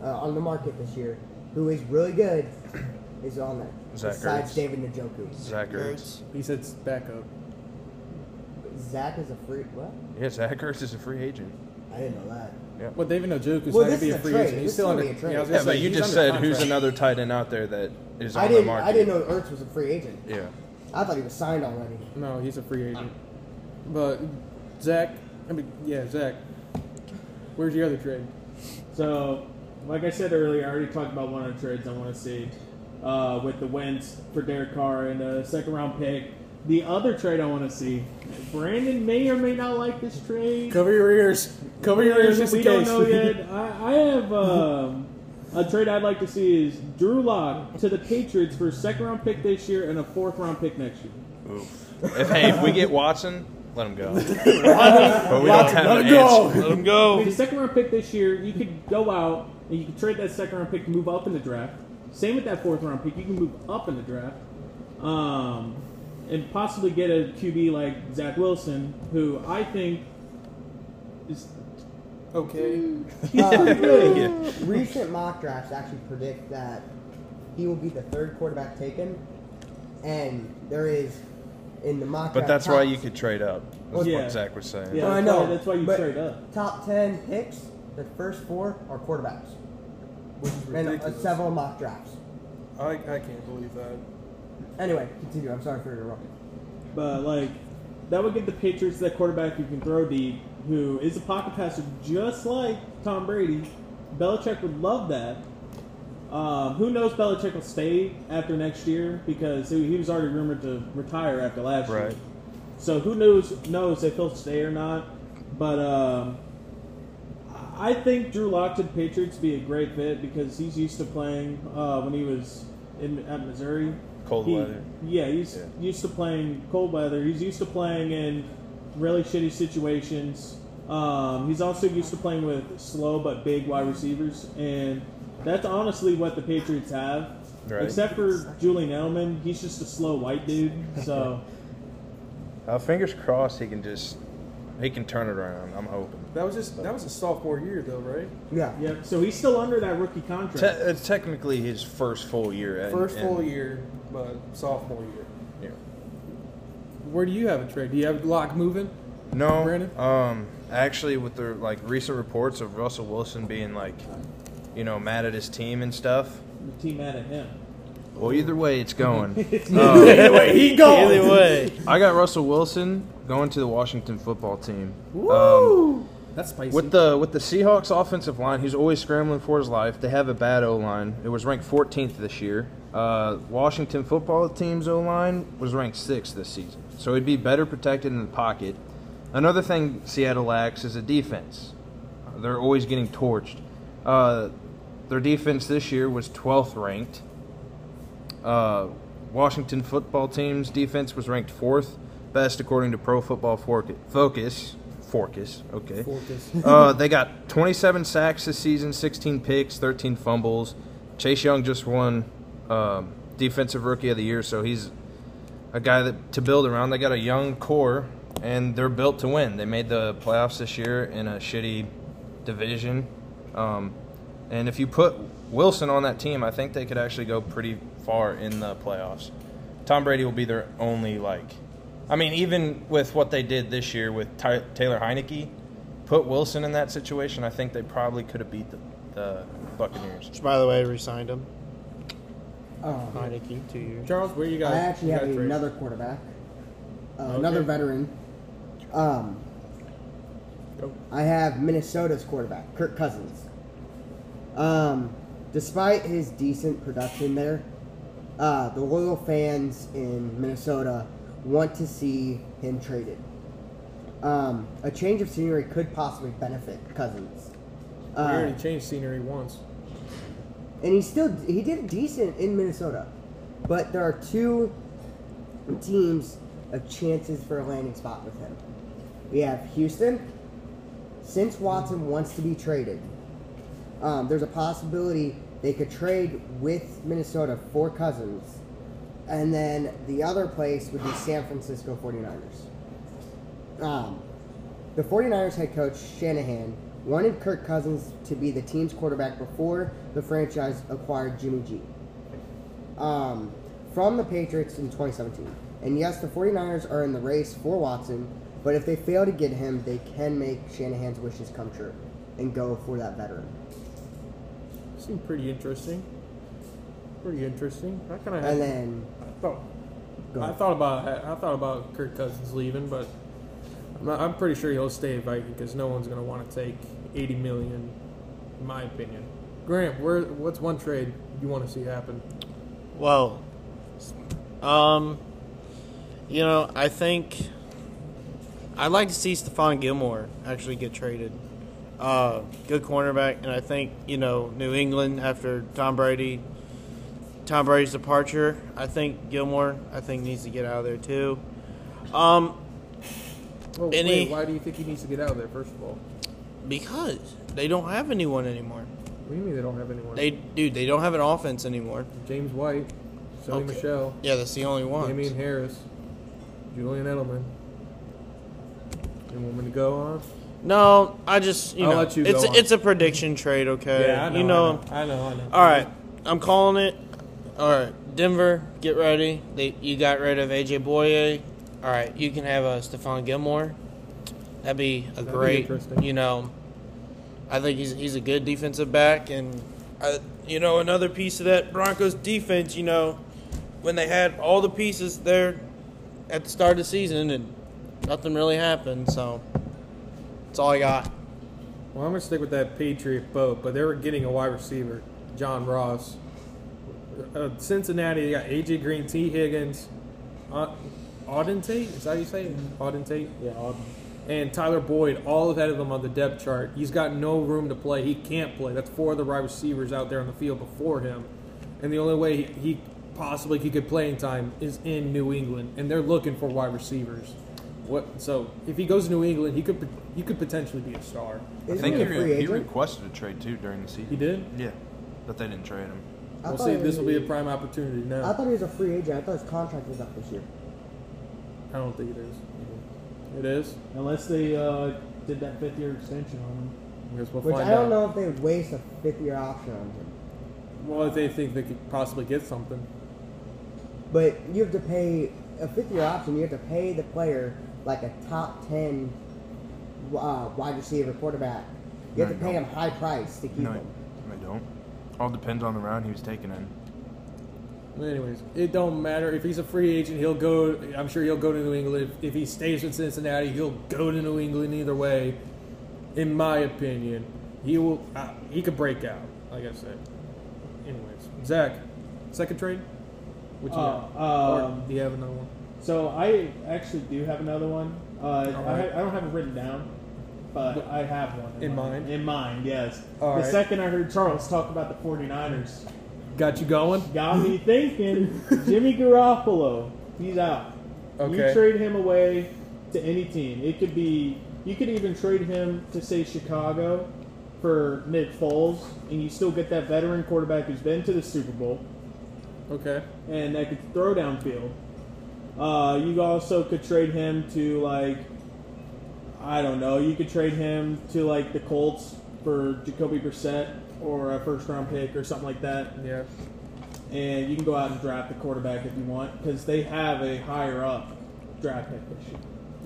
uh, on the market this year, who is really good, is on there. Zach besides Ertz. David Njoku. Zach Ertz. He said backup. Zach is a free what? Yeah, Zach Ertz is a free agent. I didn't know that. Yeah. Well, David Njoku's Well, not going to be a a free trade. agent. He's is still gonna under. be a trade. yeah, Yeah, but you just under said who's another tight end out there that is on I didn't. market. I didn't know Ertz was a free agent. Yeah. I thought he was signed already. No, he's a free agent. But Zach, I mean, yeah, Zach. Where's your other trade? So, like I said earlier, I already talked about one of the trades I want to see uh, with the Wentz for Derek Carr and a second round pick. The other trade I want to see, Brandon may or may not like this trade. Cover your ears. Cover your ears just we in don't case. know yet. I, I have um, a trade I'd like to see is Drew Lock to the Patriots for a second round pick this year and a fourth round pick next year. If hey, if we get Watson, let him go. but we don't have an answer. Let him go. The second round pick this year, you could go out and you can trade that second round pick to move up in the draft. Same with that fourth round pick, you can move up in the draft, um, and possibly get a QB like Zach Wilson, who I think is Okay. Uh, Recent mock drafts actually predict that he will be the third quarterback taken, and there is in the mock But draft that's why you could trade up. That's yeah. what Zach was saying. Yeah. I know why- that's why you but trade up. Top ten picks, the first four are quarterbacks, Which is and uh, several mock drafts. I, I can't believe that. Anyway, continue. I'm sorry for interrupting. But like that would give the Patriots that quarterback who can throw deep, who is a pocket passer just like Tom Brady. Belichick would love that. Um, who knows? Belichick will stay after next year because he he was already rumored to retire after last year. Right. So who knows knows if he'll stay or not? But um, I think Drew Lock to the Patriots would be a great fit because he's used to playing uh, when he was in at Missouri. Cold He- weather. Yeah, he's Yeah. used to playing cold weather. He's used to playing in really shitty situations. Um, he's also used to playing with slow but big wide receivers, and that's honestly what the Patriots have. Right. Except for Julian Edelman, he's just a slow white dude. So Uh, fingers crossed he can just he can turn it around. I'm hoping. That was just that was a sophomore year though, right? Yeah. yeah, so he's still under that rookie contract. Te- it's technically his first full year. and- First full and- year, but sophomore year. Yeah. Where do you have a trade? Do you have Lock moving? No, Brandon? um, actually, with the like recent reports of Russell Wilson being like, you know, mad at his team and stuff. The team mad at him. Well, either way, it's going. Either way, he goes. Either way. I got Russell Wilson going to the Washington football team. Um, Woo! That's spicy. with the with the Seahawks offensive line, he's always scrambling for his life. They have a bad O line. It was ranked 14th this year. Uh, Washington football team's O line was ranked sixth this season, so he'd be better protected in the pocket. Another thing Seattle lacks is a defense. They're always getting torched. Uh, their defense this year was 12th ranked. Uh, Washington football team's defense was ranked fourth best according to Pro Football Focus. Focus, okay. Focus. uh, they got 27 sacks this season, 16 picks, 13 fumbles. Chase Young just won um, Defensive Rookie of the Year, so he's a guy that to build around. They got a young core, and they're built to win. They made the playoffs this year in a shitty division, um, and if you put Wilson on that team, I think they could actually go pretty far in the playoffs. Tom Brady will be their only like. I mean, even with what they did this year with Ty- Taylor Heinicke, put Wilson in that situation, I think they probably could have beat the, the Buccaneers. Which, by the way, re-signed him. Um, Heinicke, two years. Charles, where you got? I actually you have got a trade? another quarterback, uh, another veteran. Um, I have Minnesota's quarterback, Kirk Cousins. Um, despite his decent production there, uh, the loyal fans in Minnesota want to see him traded. Um, a change of scenery could possibly benefit Cousins. We Uh, already changed scenery once. and he still he did decent in Minnesota, but there are two teams of chances for a landing spot with him. We have Houston. Since Watson wants to be traded, um, there's a possibility they could trade with Minnesota for Cousins, and then the other place would be San Francisco 49ers. Um, the 49ers head coach Shanahan wanted Kirk Cousins to be the team's quarterback before the franchise acquired Jimmy G um, from the Patriots in 2017. And yes, the 49ers are in the race for Watson, but if they fail to get him, they can make Shanahan's wishes come true and go for that veteran. Seemed pretty interesting. Pretty interesting. I kind of And then, thought, I thought about I thought about Kirk Cousins leaving, but I'm, not, I'm pretty sure he'll stay at Viking because no one's going to want to take 80 million, in my opinion. Grant, where what's one trade you want to see happen? Well, um, you know, I think I'd like to see Stephon Gilmore actually get traded. Uh, good cornerback, and I think you know New England after Tom Brady, Tom Brady's departure. I think Gilmore, I think needs to get out of there too. Um, Well, Any- wait, why do you think he needs to get out of there? First of all, Because they don't have anyone anymore. what do you mean they don't have anyone? They, dude, they don't have an offense anymore. James White, Sony Okay. Michel, Yeah, that's the only one. Damien Harris, Julian Edelman. You want me to go on? No, I just you I'll know let you it's go on. it's a prediction trade. Okay, Yeah, you know. I know, I know. All right, I'm calling it. All right, Denver, get ready. They you got rid of AJ Bouye. All right, you can have a Stephon Gilmore. That'd be a be great. interesting. You know, I think he's he's a good defensive back, and uh, you know another piece of that Broncos defense. You know, when they had all the pieces there at the start of the season, and nothing really happened. So that's all I got. Well, I'm gonna stick with that Patriot boat, but they were getting a wide receiver, John Ross. Uh, Cincinnati, they got AJ Green, Tee Higgins, uh, Auden Tate. Is that how you say it? Auden Tate? Yeah, Auden. And Tyler Boyd, all ahead of him on the depth chart. He's got no room to play. He can't play. That's four of the wide receivers out there on the field before him. And the only way he, he possibly he could play in time is in New England, and they're looking for wide receivers. What? So if he goes to New England, he could he could potentially be a star. I Isn't think he he, re- he requested a trade too during the season. He did. Yeah, but they didn't trade him. I We'll thought see. he This will be a prime opportunity now. I thought he was a free agent. I thought his contract was up this year. I don't think it is. It is. Unless they uh, did that fifth year extension on him. I guess we'll Which find I don't out. know if they would waste a fifth year option on him. Well, if they think they could possibly get something. But you have to pay a fifth year option. You have to pay the player like a top ten uh, wide receiver quarterback. You have No, to pay you him high price to keep No, him. They don't. All depends on the round he was taken in. Anyways, it don't matter if he's a free agent. He'll go. I'm sure he'll go to New England. If, if he stays in Cincinnati, he'll go to New England either way. In my opinion, he will. Uh, he could break out. Like I said. Anyways, Zach, second trade. What you Uh, got? Or um, do you have another one? So I actually do have another one. Uh, I. I don't have it written down, but I have one In mind? In mind, yes. All the right. second I heard Charles talk about the 49ers, Got you going? got me thinking Jimmy Garoppolo, he's out. Okay. You trade him away to any team. It could be, you could even trade him to, say, Chicago for Nick Foles, and you still get that veteran quarterback who's been to the Super Bowl Okay. and that could throw downfield. Uh, you also could trade him to like, I don't know. You could trade him to like the Colts for Jacoby Brissett or a first round pick or something like that, Yeah. and you can go out and draft the quarterback if you want because they have a higher up draft pick year.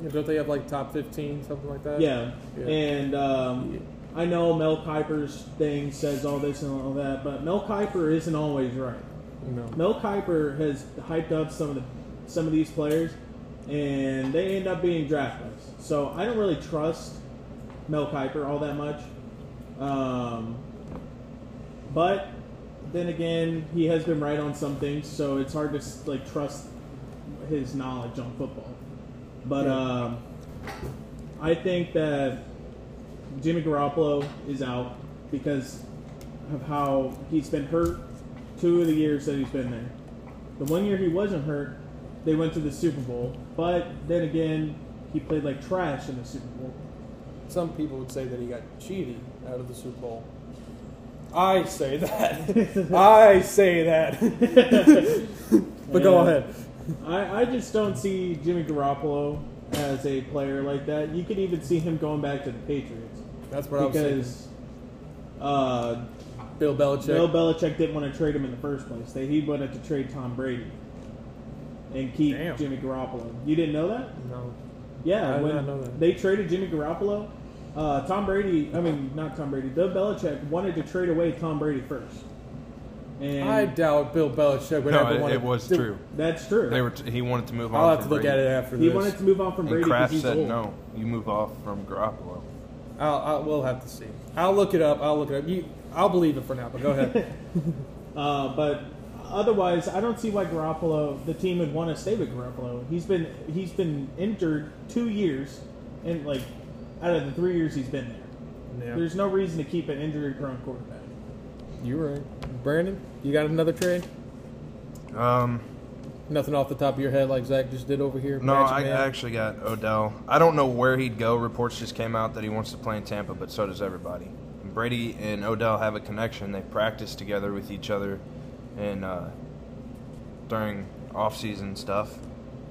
Yeah, Don't they have like top 15, something like that? Yeah, Yeah. and um, I know Mel Kiper's thing says all this and all that, but Mel Kiper isn't always right. No. Mel Kiper has hyped up some of the some of these players, and they end up being draftless. So I don't really trust Mel Kiper all that much. Um, but then again, he has been right on some things, so it's hard to like trust his knowledge on football. But Yeah. um, I think that Jimmy Garoppolo is out because of how he's been hurt two of the years that he's been there. The one year he wasn't hurt, they went to the Super Bowl. But then again, he played like trash in the Super Bowl. Some people would say that he got cheated out of the Super Bowl. I say that. I say that. but go ahead. I, I just don't see Jimmy Garoppolo as a player like that. You could even see him going back to the Patriots That's what I was saying. because uh, Bill Belichick. Bill Belichick didn't want to trade him in the first place. They, he wanted to trade Tom Brady and keep Damn. Jimmy Garoppolo. You didn't know that? no. Yeah, I when know that. they traded Jimmy Garoppolo, uh, Tom Brady. I mean, not Tom Brady. Bill Belichick wanted to trade away Tom Brady first, and I doubt Bill Belichick would No, ever it, want it was true. that's true. They were. T- he wanted to move on. I'll have to look Brady. at it after he this. He wanted to move on from And Brady because Kraft he's said old. no. You move off from Garoppolo. I'll, I'll, we'll have to see. I'll look it up. I'll look it up. You, I'll believe it for now. But go ahead. Uh, but otherwise, I don't see why Garoppolo, the team would want to stay with Garoppolo. He's been he's been injured two years, and like out of the three years he's been there, yeah. there's no reason to keep an injury-prone quarterback. You're right. Brandon, you got another trade? Um, Nothing off the top of your head like Zach just did over here. No, Magic I actually got Odell. I don't know where he'd go. Reports just came out that he wants to play in Tampa, but so does everybody. Brady and Odell have a connection. They practice together with each other, and uh, during off-season stuff.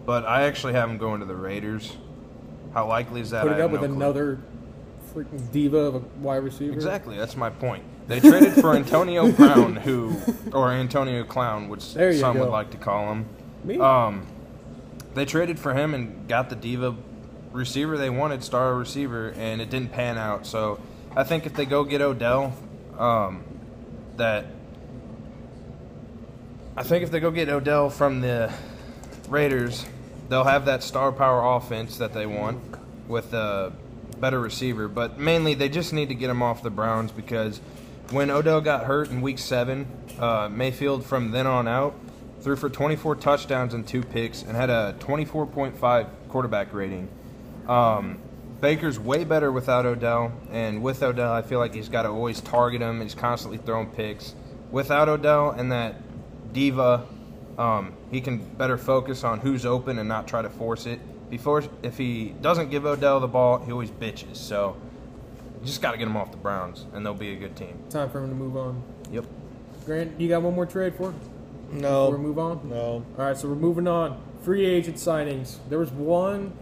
But I actually have him going to the Raiders. How likely is that? put it up with clue. another freaking diva of a wide receiver. Exactly, that's my point. They traded for Antonio Brown, who, or Antonio Clown, which some go. would like to call him. Me? Um, they traded for him and got the diva receiver they wanted, star receiver, and it didn't pan out. So I think if they go get Odell, um, that I think if they go get Odell from the Raiders, they'll have that star power offense that they want with a better receiver. But mainly, they just need to get him off the Browns because when Odell got hurt in Week Seven, uh, Mayfield from then on out threw for 24 touchdowns and two picks and had a 24.5 quarterback rating. Um, Baker's way better without Odell, and with Odell, I feel like he's got to always target him. He's constantly throwing picks. Without Odell and that diva, um, he can better focus on who's open and not try to force it. Before, if he doesn't give Odell the ball, he always bitches. So, you just got to get him off the Browns, and they'll be a good team. Time for him to move on. Yep. Grant, you got one more trade for? No. Before we move on. No. All right, so we're moving on. Free agent signings. There was one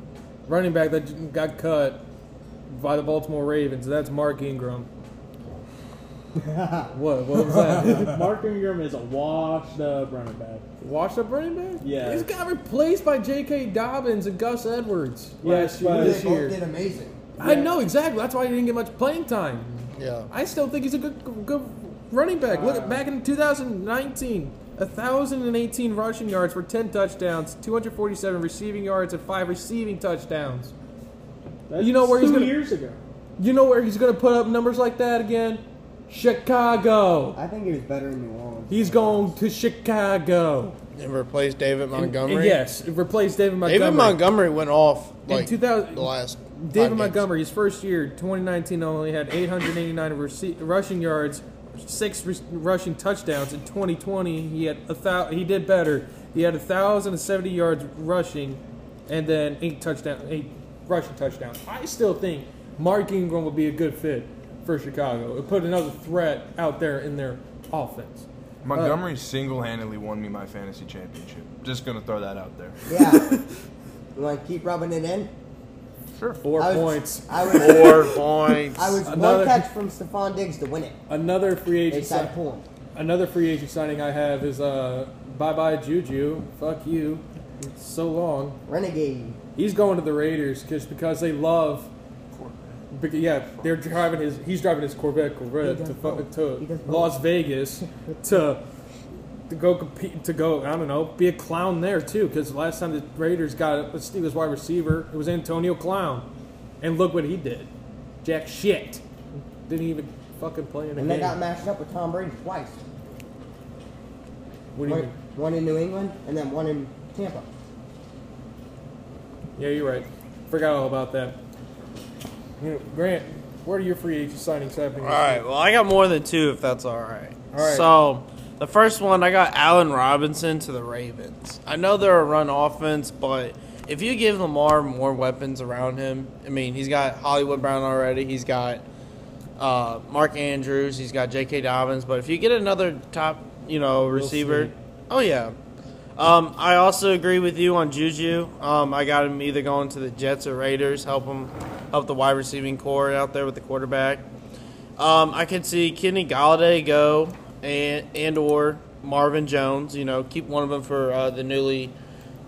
running back that got cut by the Baltimore Ravens. That's Mark Ingram. what? What was that? Mark Ingram is a washed up running back. Washed up running back? Yeah. He's got replaced by J.K. Dobbins and Gus Edwards Yes, last year. This They both year. did amazing. I know exactly. That's why he didn't get much playing time. Yeah. I still think he's a good, good running back. Look uh. back in 2019, 1,018 rushing yards for 10 touchdowns, 247 receiving yards, and five receiving touchdowns. That's You know where he's gonna- years ago. You know where he's going to put up numbers like that again? Chicago. I think he was better in New Orleans. He's going to Chicago. And replace David Montgomery. and yes, replace David Montgomery. David Montgomery went off In like 2000 the last. David five games. Montgomery, his first year, 2019, only had 889 rece- rushing yards, six re- rushing touchdowns. In 2020, he had a thou- he did better. He had 1,070 yards rushing, and then eight touchdown, eight rushing touchdowns. I still think Mark Ingram would be a good fit for Chicago. It put another threat out there in their offense. Montgomery single-handedly won me my fantasy championship. Just gonna throw that out there. Yeah. you want to keep rubbing it in? Sure. Four I was, points. I was, Four points. I was Another- one catch from Stefon Diggs to win it. Another free agent. They said si- pull. Another free agent signing I have is uh, bye bye Juju. Fuck you. It's so long. Renegade. He's going to the Raiders just because they love. Yeah, they're driving his. He's driving his Corvette Corvette to fu- to He does both. Las Vegas to to go compete to go. I don't know, be a clown there too. Because last time the Raiders got a Steelers wide receiver, it was Antonio Clown, and look what he did. Jack shit. Didn't even fucking play in a And they got matched up with Tom Brady twice. what do you One, mean? one in New England and then one in Tampa. Yeah, you're right. Forgot all about that. You know, Grant, where are your free agent signings happening? All right. Well, I got more than two, if that's all right. All right. So the first one, I got Allen Robinson to the Ravens. I know they're a run offense, but if you give Lamar more weapons around him, I mean, he's got Hollywood Brown already. He's got uh, Mark Andrews. He's got J.K. Dobbins. But if you get another top, you know, receiver, see. oh yeah. Um, I also agree with you on Juju. Um, I got him either going to the Jets or Raiders. Help him, help the wide receiving core out there with the quarterback. Um, I could see Kenny Golladay go and and or Marvin Jones. You know, keep one of them for uh, the newly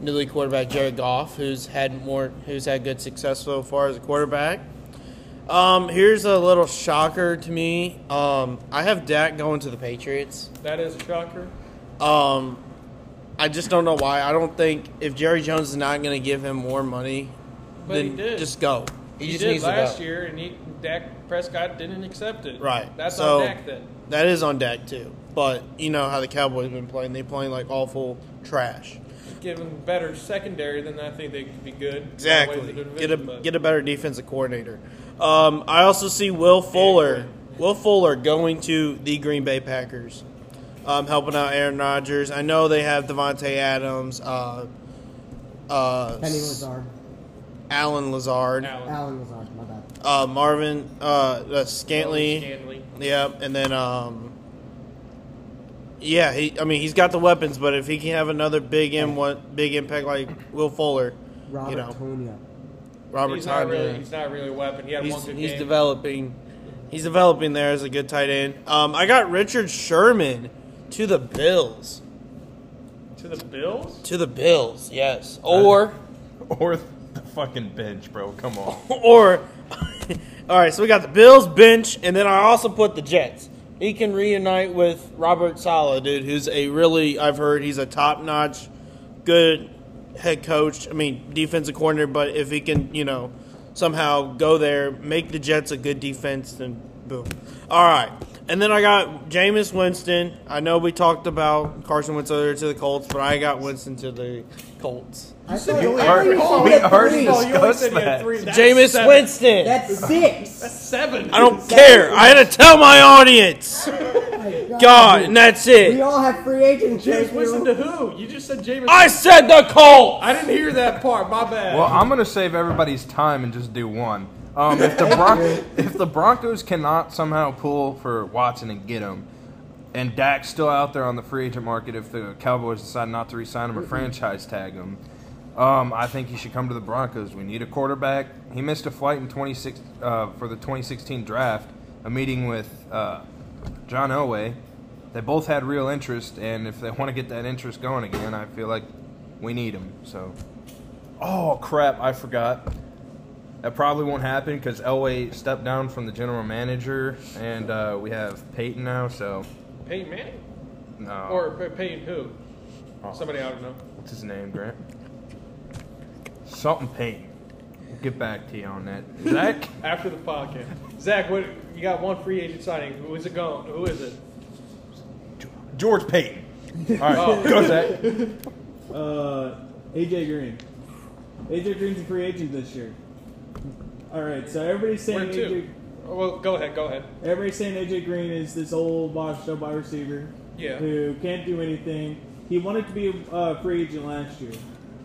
newly quarterback Jared Goff, who's had more, who's had good success so far as a quarterback. Um, here's a little shocker to me. Um, I have Dak going to the Patriots. That is a shocker. Um, I just don't know why. I don't think if Jerry Jones is not going to give him more money, But then he did. just go. He, He just did needs last year, and he Dak Prescott didn't accept it. Right. That's So- on Dak then. That is on Dak too. But you know how the Cowboys have been playing. They playing like awful trash. Give them better secondary, then I think they could be good. Exactly. Get a get a better defensive coordinator. Um, I also see Will Fuller. Will Fuller going to the Green Bay Packers. um, helping out Aaron Rodgers. I know they have Davante Adams, uh, uh, Penny Lazard. Allen Lazard, Allen. Alan Lazard, my bad. uh, Marvin uh, uh, Scantley. Stanley. Yep, and then um, yeah, he. I mean, he's got the weapons, but if he can have another big in what big impact like Will Fuller, Robert you know, Tonyan. Robert He's not Tonyan, really. He's not really a weapon. He had he's, one good he's game. developing. He's developing there as a good tight end. Um, I got Richard Sherman to the Bills. to the Bills. To the Bills, yes. Or Or the fucking bench, bro. Come on. or all right, so we got the Bills bench, and then I also put the Jets. He can reunite with Robert Saleh, dude, who's a really I've heard he's a top notch, good head coach. I mean defensive coordinator, but if he can, you know, somehow go there, make the Jets a good defense, then boom. All right. And then I got Jameis Winston. I know we talked about Carson Wentz earlier to the Colts, but I got Winston to the Colts. I thought You you already- we already three. Oh, you only discussed said that. Jameis seven. Winston. That's six. That's Seven. I don't care. I had to tell my audience. My God, and that's it. We all have free agents. James thank Winston to who? You just said Jameis. I said the Colts. I didn't hear that part. My bad. Well, I'm gonna save everybody's time and just do one. Um, if the Bron- if the Broncos cannot somehow pull for Watson and get him, and Dak's still out there on the free agent market, if the Cowboys decide not to re-sign him or franchise tag him, um, I think he should come to the Broncos. We need a quarterback. He missed a flight in 26 uh, for the 2016 draft, a meeting with uh, John Elway. They both had real interest, and if they want to get that interest going again, I feel like we need him. So. Oh crap! I forgot. That probably won't happen because Elway stepped down from the general manager, and uh, we have Peyton now. So Peyton Manning no. or Peyton who? Oh. Somebody I don't know. what's his name, Grant? Something Peyton. We'll get back to you on that. Zach. After the podcast, Zach, what you got? One free agent signing. Who is it going? Who is it? George Payton. All right, Oh. go Zach. Uh, AJ Green. AJ Green's a free agent this year. All right, so everybody's saying Where AJ. to? Oh, Well, go ahead. Go ahead. Everybody's saying AJ Green is this old washed up wide receiver Yeah. who can't do anything. He wanted to be a uh, free agent last year,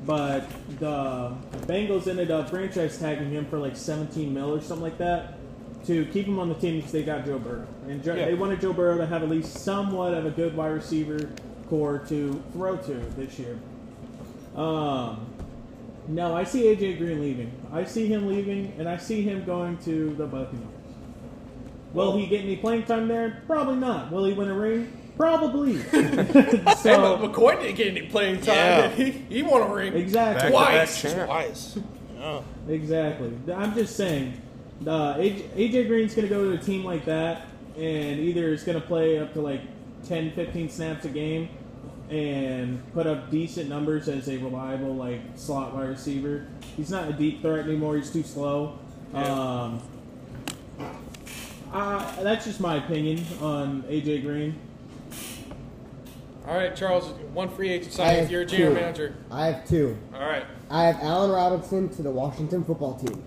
but the Bengals ended up franchise tagging him for like 17 mil or something like that to keep him on the team because they got Joe Burrow. And Joe, Yeah. they wanted Joe Burrow to have at least somewhat of a good wide receiver core to throw to this year. Um, no, I see AJ Green leaving. I see him leaving, and I see him going to the Buccaneers. Will he get any playing time there? Probably not. Will he win a ring? Probably. Hey, so, McCoy didn't get any playing time. Yeah. He, he won a ring. exactly. Back-to-back Twice. Twice. Yeah. Exactly. I'm just saying, uh, AJ, AJ Green's going to go to a team like that, and either is going to play up to like 10, 15 snaps a game and put up decent numbers as a reliable like slot wide receiver. He's not a deep threat anymore. He's too slow. Um, uh, that's just my opinion on AJ Green. All right, Charles. One free agent signing. You're a general two. manager. I have two. All right. I have Allen Robinson to the Washington football team.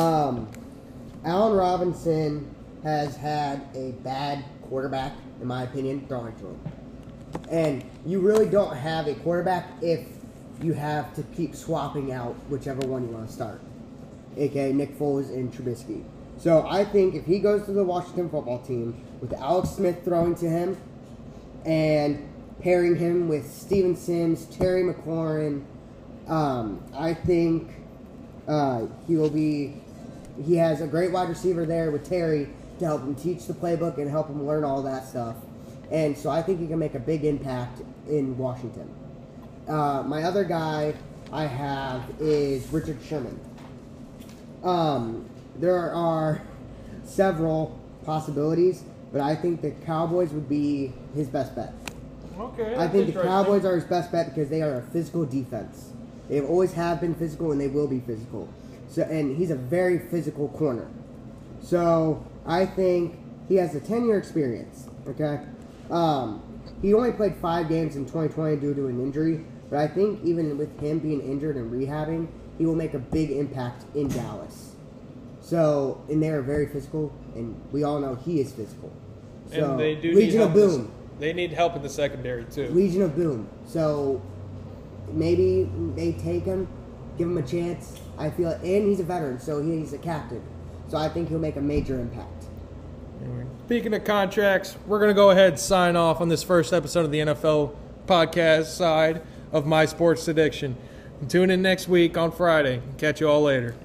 Um, Allen Robinson has had a bad quarterback, in my opinion, throwing to him. And you really don't have a quarterback if you have to keep swapping out whichever one you want to start, aka Nick Foles and Trubisky. So I think if he goes to the Washington football team with Alex Smith throwing to him and pairing him with Steven Sims, Terry McLaurin, um, I think uh, he will be. He has a great wide receiver there with Terry to help him teach the playbook and help him learn all that stuff. And so I think he can make a big impact in Washington. Uh, my other guy I have is Richard Sherman. Um, there are several possibilities, but I think the Cowboys would be his best bet. Okay. I think the Cowboys are his best bet because they are a physical defense. They always have been physical and they will be physical. So and he's a very physical corner. So I think he has a ten year experience. Okay. Um, he only played five games in 2020 due to an injury, but I think even with him being injured and rehabbing, he will make a big impact in Dallas. So and they are very physical, and we all know he is physical. So And they do need Legion of help this- Boom. They need help in the secondary too. Legion of Boom. So maybe they take him, give him a chance. I feel, and he's a veteran, so he's a captain. So I think he'll make a major impact. Speaking of contracts, we're going to go ahead and sign off on this first episode of the NFL podcast side of My Sports Addiction. Tune in next week on Friday. Catch you all later.